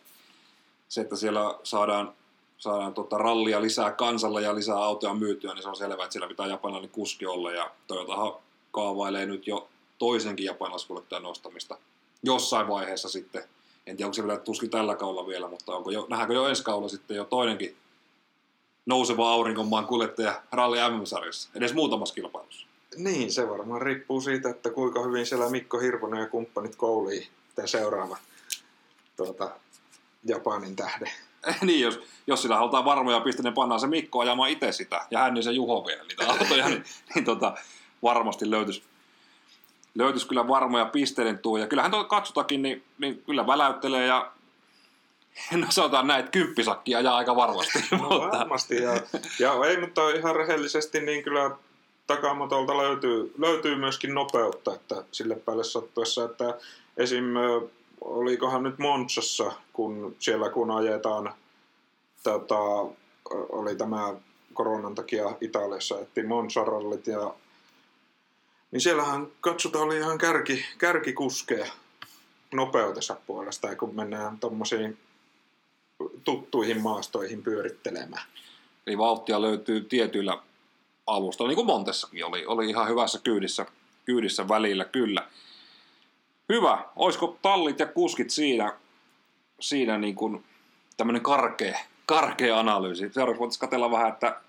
se, että siellä saadaan, saadaan tota rallia lisää kansalla ja lisää autoja myytyä, niin se on selvää, että siellä pitää japanilainen kuski olla ja Toyotahan kaavailee nyt jo toisenkin japanilaiskuljettajan nostamista jossain vaiheessa sitten. En tiedä, onko se vielä tuskin tällä kaudella vielä, mutta onko jo, nähdäänkö jo ensi kaudella sitten jo toinenkin nouseva aurinkomaan kuljettaja ralli MM-sarjassa, edes muutamassa kilpailussa. Niin, se varmaan riippuu siitä, että kuinka hyvin siellä Mikko Hirvonen ja kumppanit koulii tämä seuraava tuota, Japanin tähde. niin, jos, jos sillä halutaan varmoja piste, niin pannaan se Mikko ajamaan itse sitä, ja hän niin se Juho vielä niitä autoja, niin, niin tota, varmasti löytyisi, löytyisi kyllä varmoja pisteiden tuo. Ja kyllähän tuo katsotakin, niin, niin kyllä väläyttelee ja no sanotaan näin, että kymppisakki ajaa aika varmasti. No varmasti, ja, ja ei, mutta ihan rehellisesti niin kyllä takamotolta löytyy, löytyy myöskin nopeutta, että sille päälle sattuessa, että esim. olikohan nyt Monsassa, kun siellä kun ajetaan, tota, oli tämä koronan takia Italiassa, etti Monsarallit ja niin siellähän katsotaan oli ihan kärki, kärkikuskeja nopeutensa puolesta, ja kun mennään tuommoisiin tuttuihin maastoihin pyörittelemään. Eli vauhtia löytyy tietyillä alustoilla, niin kuin Montessakin oli, oli ihan hyvässä kyydissä, kyydissä välillä, kyllä. Hyvä. Olisiko tallit ja kuskit siinä, siinä niin kuin tämmöinen karkea, karkea analyysi? Seuraavaksi voitaisiin katsella vähän, että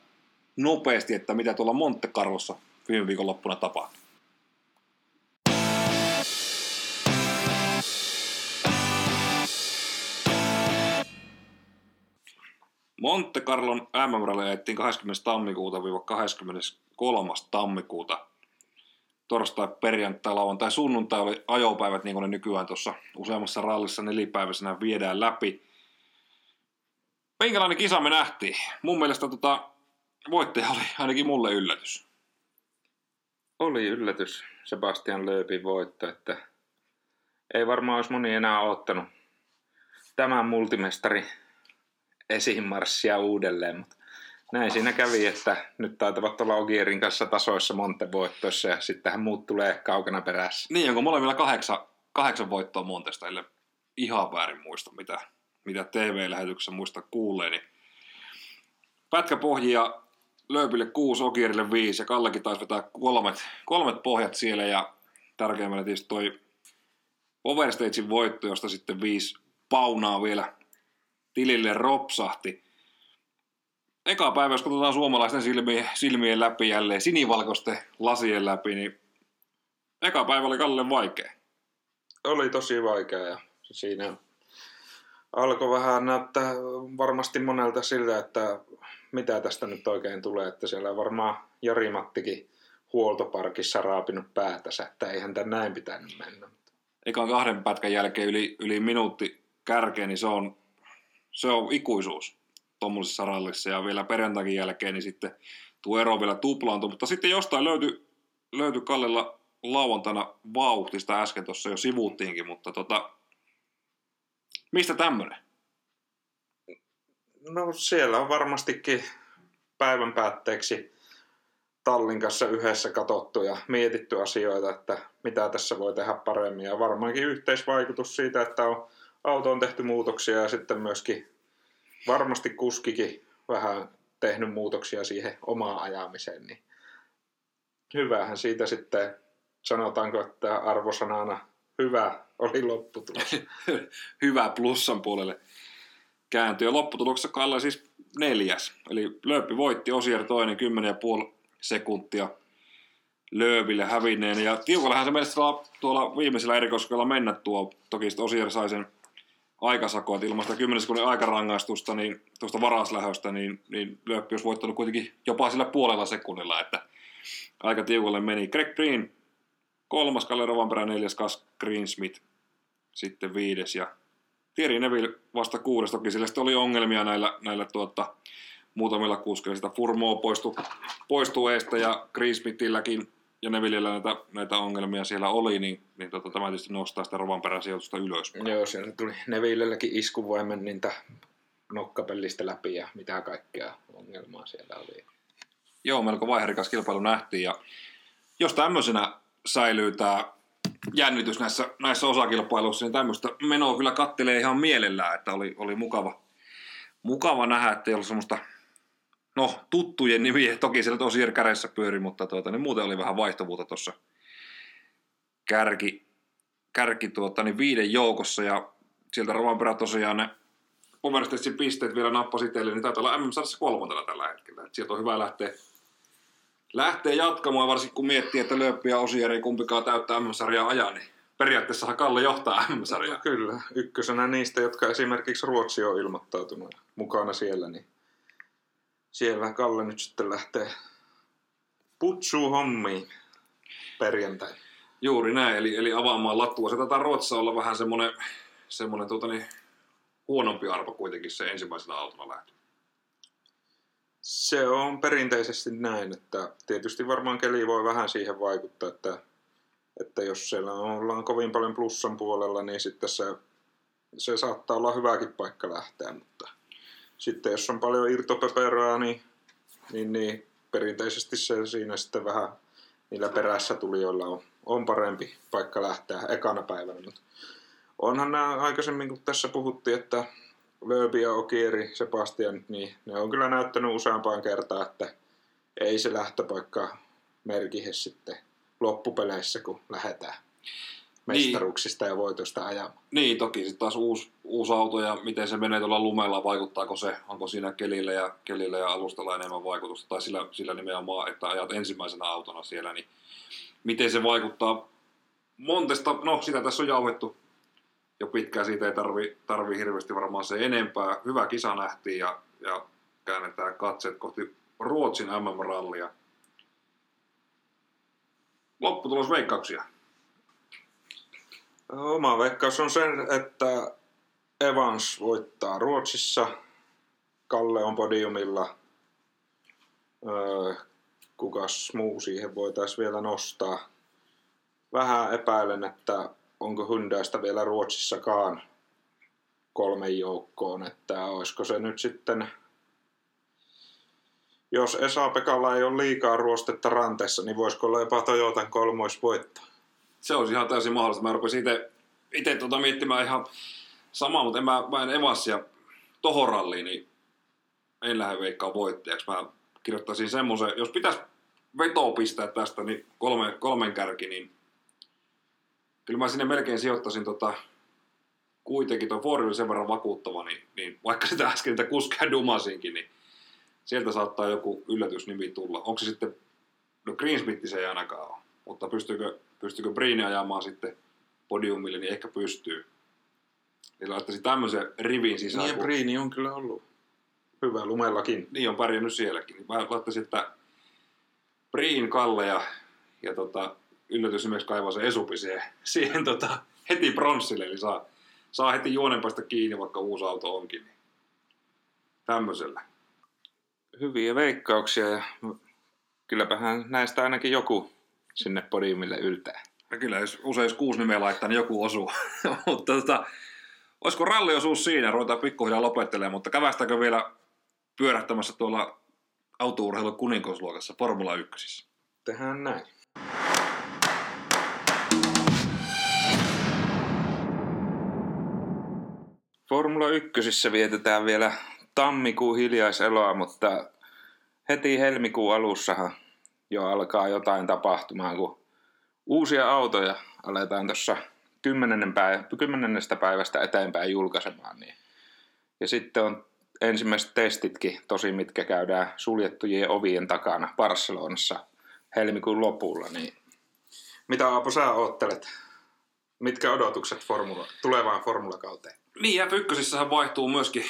nopeasti, että mitä tuolla Monte Carlossa viime viikonloppuna tapahtui. Monte Carlon MM-rally ajettiin 20. tammikuuta 23. tammikuuta. Torstai, perjantai, lauantai, sunnuntai oli ajopäivät, niin kuin ne nykyään tuossa useammassa rallissa nelipäiväisenä viedään läpi. Minkälainen kisa me nähtiin? Mun mielestä tota, voittaja oli ainakin mulle yllätys. Oli yllätys Sebastian Lööpin voitto, että ei varmaan olisi moni enää ottanut tämän multimestari esimarssia uudelleen, mutta näin siinä kävi, että nyt taitavat olla Ogierin kanssa tasoissa Monte-voittoissa ja sittenhän muut tulee kaukana perässä. Niin, onko molemmilla kahdeksan, kahdeksan voittoa Montesta, ellei ihan väärin muista, mitä, mitä TV-lähetyksessä muista kuuleeni. Niin Pätkäpohjia Lööpille 6, Okierille 5 ja Kallekin taisi vetää kolmet, kolmet pohjat siellä ja tärkeimmällä tietysti toi Overstagein voitto, josta sitten viisi paunaa vielä tilille ropsahti. Eka päivä, jos katsotaan suomalaisten silmien, silmien läpi jälleen, sinivalkoisten lasien läpi, niin eka päivä oli Kalle vaikea. Oli tosi vaikea ja siinä alkoi vähän näyttää varmasti monelta siltä, että mitä tästä nyt oikein tulee, että siellä varmaan Jari Mattikin huoltoparkissa raapinut päätänsä, että eihän tämä näin pitänyt mennä. Ekan kahden pätkän jälkeen yli, yli minuutti kärkeen, niin se on, se on ikuisuus tuommoisessa rallissa. Ja vielä perjantakin jälkeen, niin sitten tuo ero vielä tuplaantui. Mutta sitten jostain löytyi, löytyi Kallella lauantaina vauhtista äsken tuossa jo sivuuttiinkin, mutta tota, mistä tämmöinen? No siellä on varmastikin päivän päätteeksi Tallin kanssa yhdessä katsottu ja mietitty asioita, että mitä tässä voi tehdä paremmin. Ja varmaankin yhteisvaikutus siitä, että on, auto on tehty muutoksia ja sitten myöskin varmasti kuskikin vähän tehnyt muutoksia siihen omaan ajamiseen. Niin hyvähän siitä sitten sanotaanko, että arvosanana hyvä oli lopputulos. hyvä plussan puolelle kääntyi. Lopputuloksessa Kalle siis neljäs. Eli Lööppi voitti Osier toinen 10,5 sekuntia Lööville hävinneen. Ja tiukallahan se mielestäni tuolla viimeisellä erikoiskokeilla mennä tuo. Toki sitten Osier sai sen aikasakoa, että ilman sitä 10 sekunnin aikarangaistusta, niin tuosta varaslähöstä, niin, niin Lööppi olisi voittanut kuitenkin jopa sillä puolella sekunnilla, että aika tiukalle meni. Greg Green kolmas, Kalle Rovanperä neljäs, Kas Greensmith sitten viides ja Thierry Neville vasta kuudes. Toki sillä sitten oli ongelmia näillä, näillä tuota, muutamilla kuskeilla. Sitä Furmoa poistui, poistui eestä ja Greensmithilläkin ja Nevillellä näitä, näitä ongelmia siellä oli, niin, niin tota, tämä tietysti nostaa sitä Rovanperän sijoitusta ylös. Joo, siellä tuli Nevillelläkin iskuvoimen nokkapellistä läpi ja mitä kaikkea ongelmaa siellä oli. Joo, melko vaiherikas kilpailu nähtiin ja jos tämmöisenä säilyy tämä jännitys näissä, näissä osakilpailuissa, niin tämmöistä menoa kyllä kattelee ihan mielellään, että oli, oli mukava, mukava nähdä, että ei ollut semmoista no, tuttujen nimiä, toki siellä tosi kädessä pyöri, mutta tuota, niin muuten oli vähän vaihtuvuutta tuossa kärki, kärki tuota, niin viiden joukossa ja sieltä Rovanperä tosiaan ne Poverstetsin pisteet vielä nappasi teille, niin taitaa olla MM-sarjassa kolmantena tällä hetkellä. Et sieltä on hyvä lähteä lähtee jatkamaan, varsinkin kun miettii, että Lööppi ja Osieri kumpikaan täyttää M-sarjaa ajaa, niin periaatteessa Kalle johtaa M-sarjaa. Kyllä, ykkösenä niistä, jotka esimerkiksi Ruotsi on ilmoittautunut mukana siellä, niin siellä Kalle nyt sitten lähtee putsuu hommiin perjantai. Juuri näin, eli, eli avaamaan lattua. Se taitaa Ruotsissa olla vähän semmoinen, semmoinen tuota niin, huonompi arvo kuitenkin se ensimmäisenä autona lähtö. Se on perinteisesti näin, että tietysti varmaan keli voi vähän siihen vaikuttaa, että, että jos siellä ollaan kovin paljon plussan puolella, niin sitten se, se saattaa olla hyväkin paikka lähteä, mutta sitten jos on paljon irtopeperaa, niin, niin, niin perinteisesti se siinä sitten vähän niillä perässä tulijoilla on, on parempi paikka lähteä ekana päivänä. Mutta onhan nämä aikaisemmin, kun tässä puhuttiin, että Lööbi ja Okieri, Sebastian, niin ne on kyllä näyttänyt useampaan kertaan, että ei se lähtöpaikka merkihe sitten loppupeleissä, kun lähdetään mestaruuksista niin. ja voitosta ajamaan. Niin, toki sitten taas uusi, uusi auto ja miten se menee tuolla lumella, vaikuttaako se, onko siinä kelillä ja, kelillä ja alustalla enemmän vaikutusta, tai sillä, sillä nimenomaan, että ajat ensimmäisenä autona siellä, niin miten se vaikuttaa Montesta, no sitä tässä on jauhettu jo pitkään siitä ei tarvi, tarvi hirveästi varmaan se enempää. Hyvä kisa nähtiin ja, ja käännetään katseet kohti Ruotsin MM-rallia. Lopputulos veikkauksia. Oma veikkaus on sen, että Evans voittaa Ruotsissa. Kalle on podiumilla. Öö, kukas muu siihen voitaisiin vielä nostaa. Vähän epäilen, että onko Hyundaista vielä Ruotsissakaan kolmen joukkoon, että olisiko se nyt sitten, jos Esa Pekalla ei ole liikaa ruostetta ranteessa, niin voisiko olla jopa Toyotan kolmois voittaa? Se olisi ihan täysin mahdollista. Mä rupesin itse, tuota miettimään ihan samaa, mutta en mä, mä en Evassia tohon ralliin, niin en lähde veikkaa voittajaksi. Mä kirjoittaisin semmoisen, jos pitäisi vetoa pistää tästä, niin kolme, kolmen kärki, niin kyllä mä sinne melkein sijoittaisin tota, kuitenkin tuon Ford oli sen verran vakuuttava, niin, niin vaikka sitä äsken niitä kuskaa dumasinkin, niin sieltä saattaa joku yllätysnimi tulla. Onko se sitten, no Greensmith se ei ainakaan ole, mutta pystyykö, pystyykö Brini ajamaan sitten podiumille, niin ehkä pystyy. Eli laittaisi tämmöisen rivin sisään. Niin kun- Brini on kyllä ollut hyvä lumellakin. niin on pärjännyt sielläkin. Niin mä laittaisin, että Priin Kalle ja, ja tota, yllätys esimerkiksi kaivaa se Esupi siihen, siihen tota, heti pronssille, eli saa, saa heti juonenpaista kiinni, vaikka uusi auto onkin. Niin. Tämmöisellä. Hyviä veikkauksia ja kylläpähän näistä ainakin joku sinne podiumille yltää. Ja kyllä, jos usein jos kuusi nimeä laittaa, niin joku osuu. mutta tota, olisiko ralliosuus siinä? Ruvetaan pikkuhiljaa lopettelemaan, mutta kävästäkö vielä pyörähtämässä tuolla autourheilun kuninkausluokassa Formula 1? Tehdään näin. Formula 1 vietetään vielä tammikuun hiljaiseloa, mutta heti helmikuun alussahan jo alkaa jotain tapahtumaan, kun uusia autoja aletaan tuossa 10. Päivä, 10. päivästä eteenpäin julkaisemaan. Niin. Ja sitten on ensimmäiset testitkin, tosi mitkä käydään suljettujen ovien takana Barcelonassa helmikuun lopulla. Niin. Mitä Aapo sä oottelet? Mitkä odotukset formula, tulevaan formulakauteen? Niin, F1 vaihtuu myöskin,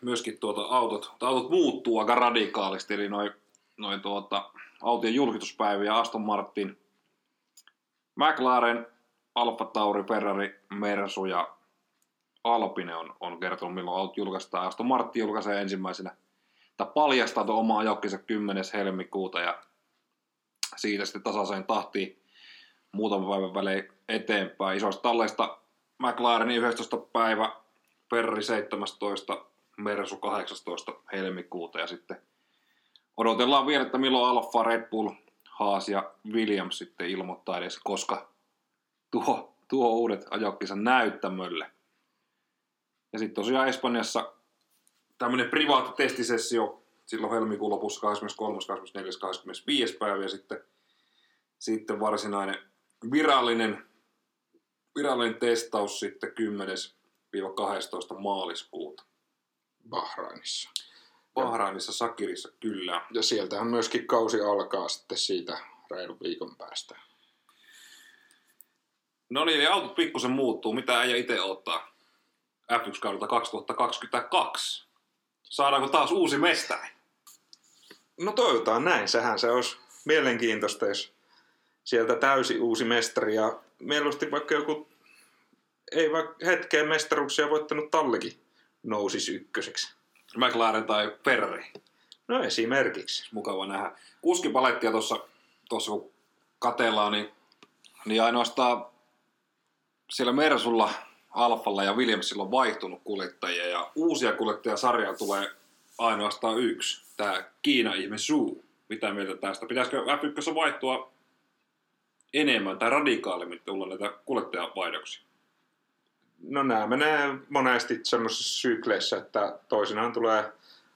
myöskin tuota autot. Autot muuttuu aika radikaalisti, eli noin noi tuota, autojen julkituspäiviä Aston Martin, McLaren, Alfa Tauri, Ferrari, Mersu ja Alpine on, on kertonut, milloin autot julkaistaan. Aston Martin julkaisee ensimmäisenä, tai paljastaa tuon omaa jokkinsa 10. helmikuuta ja siitä sitten tasaiseen tahtiin muutaman päivän välein eteenpäin. Isoista talleista McLarenin 11. päivä, Ferrari 17, Mersu 18 helmikuuta ja sitten odotellaan vielä, että milloin Alfa, Red Bull, Haas ja Williams sitten ilmoittaa edes, koska tuo, tuo uudet ajokkinsa näyttämölle. Ja sitten tosiaan Espanjassa tämmöinen privaatti testisessio silloin helmikuun lopussa 23, 24, 25 päivä ja sitten, sitten varsinainen virallinen, virallinen testaus sitten 10-12 maaliskuuta. Bahrainissa. Bahrainissa, Sakirissa kyllä. Ja sieltähän myöskin kausi alkaa sitten siitä reilun viikon päästä. No niin, eli autot pikkusen muuttuu. Mitä äijä itse ottaa F1-kaudelta 2022? Saadaanko taas uusi mestari? No toivotaan näin. Sehän se olisi mielenkiintoista, jos sieltä täysi uusi mestari ja mieluusti vaikka joku ei vaikka hetkeen mestaruuksia voittanut tallikin nousisi ykköseksi. McLaren tai Ferrari? No esimerkiksi. Mukava nähdä. Kuskipalettia tuossa, tuossa kun katellaan, niin, niin ainoastaan siellä Mersulla, Alfalla ja Williamsilla on vaihtunut kuljettajia ja uusia kuljettajasarjaa tulee ainoastaan yksi. Tämä Kiina-ihme Suu. Mitä mieltä tästä? Pitäisikö F1 vaihtua enemmän tai radikaalimmin tulla näitä kuljettajavaihdoksia? No nämä menee monesti semmoisessa sykleissä, että toisinaan tulee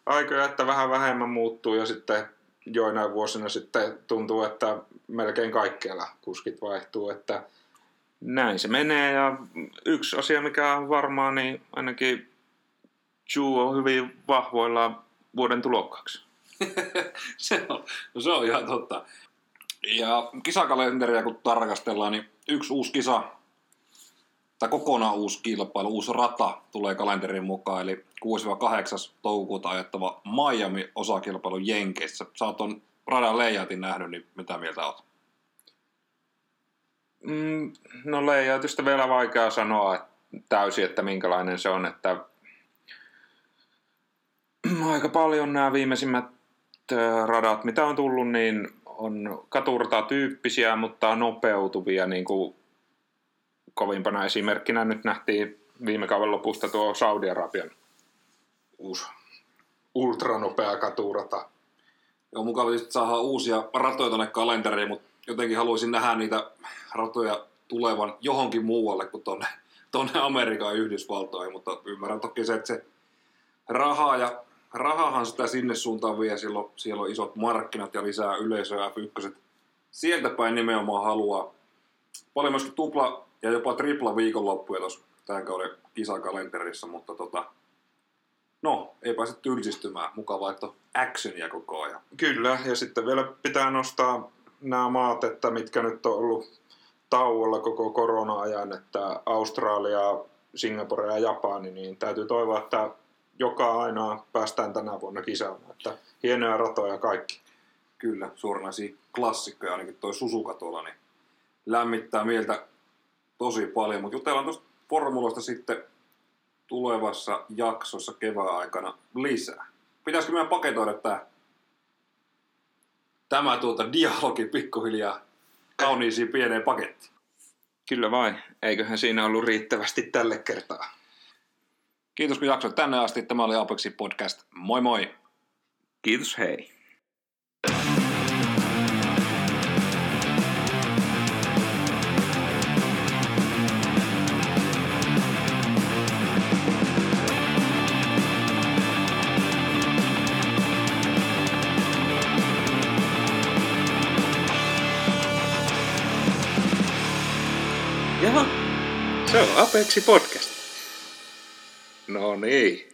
aikoja, että vähän vähemmän muuttuu ja sitten joinain vuosina sitten tuntuu, että melkein kaikkialla kuskit vaihtuu, että näin se menee ja yksi asia, mikä on varmaa, niin ainakin Ju on hyvin vahvoilla vuoden tulokkaaksi. se, on, no se on ihan totta. Ja kisakalenteria kun tarkastellaan, niin yksi uusi kisa, tai kokonaan uusi kilpailu, uusi rata tulee kalenterin mukaan, eli 6-8. toukokuuta ajattava Miami-osakilpailu Jenkeissä. Sä oot ton radan layoutin nähnyt, niin mitä mieltä oot? Mm, no layoutista vielä vaikea sanoa että täysin, että minkälainen se on, että aika paljon nämä viimeisimmät radat, mitä on tullut, niin on katurta-tyyppisiä, mutta nopeutuvia, niin kuin kovimpana esimerkkinä nyt nähtiin viime kauden lopusta tuo Saudi-Arabian uusi ultranopea katurata. Joo, mukava tietysti saada uusia ratoja tuonne kalenteriin, mutta jotenkin haluaisin nähdä niitä ratoja tulevan johonkin muualle kuin tuonne, tuonne Amerikan ja Yhdysvaltoihin, mutta ymmärrän toki se, että se raha ja rahahan sitä sinne suuntaan vie, siellä on, siellä on isot markkinat ja lisää yleisöä F1. Sieltä päin nimenomaan haluaa paljon myöskin tupla ja jopa tripla viikonloppuja tuossa tämän kauden kisakalenterissa, mutta tota, no, ei pääse tylsistymään. Mukavaa, että on actionia koko ajan. Kyllä, ja sitten vielä pitää nostaa nämä maat, että mitkä nyt on ollut tauolla koko korona-ajan, että Australia, Singapore ja Japani, niin täytyy toivoa, että joka ainoa päästään tänä vuonna kisaamaan. Että hienoja ratoja kaikki. Kyllä, suoranaisia klassikkoja, ainakin toi Susuka tuolla, niin lämmittää mieltä tosi paljon. Mutta jutellaan tuosta formuloista sitten tulevassa jaksossa kevään aikana lisää. Pitäisikö meidän paketoida tämä, tämä tuota dialogi pikkuhiljaa kauniisiin pieneen pakettiin? Kyllä vain. Eiköhän siinä ollut riittävästi tälle kertaa. Kiitos kun jaksoit tänne asti. Tämä oli Apexi Podcast. Moi moi! Kiitos, hei. Se on Apexi Podcast. No niin.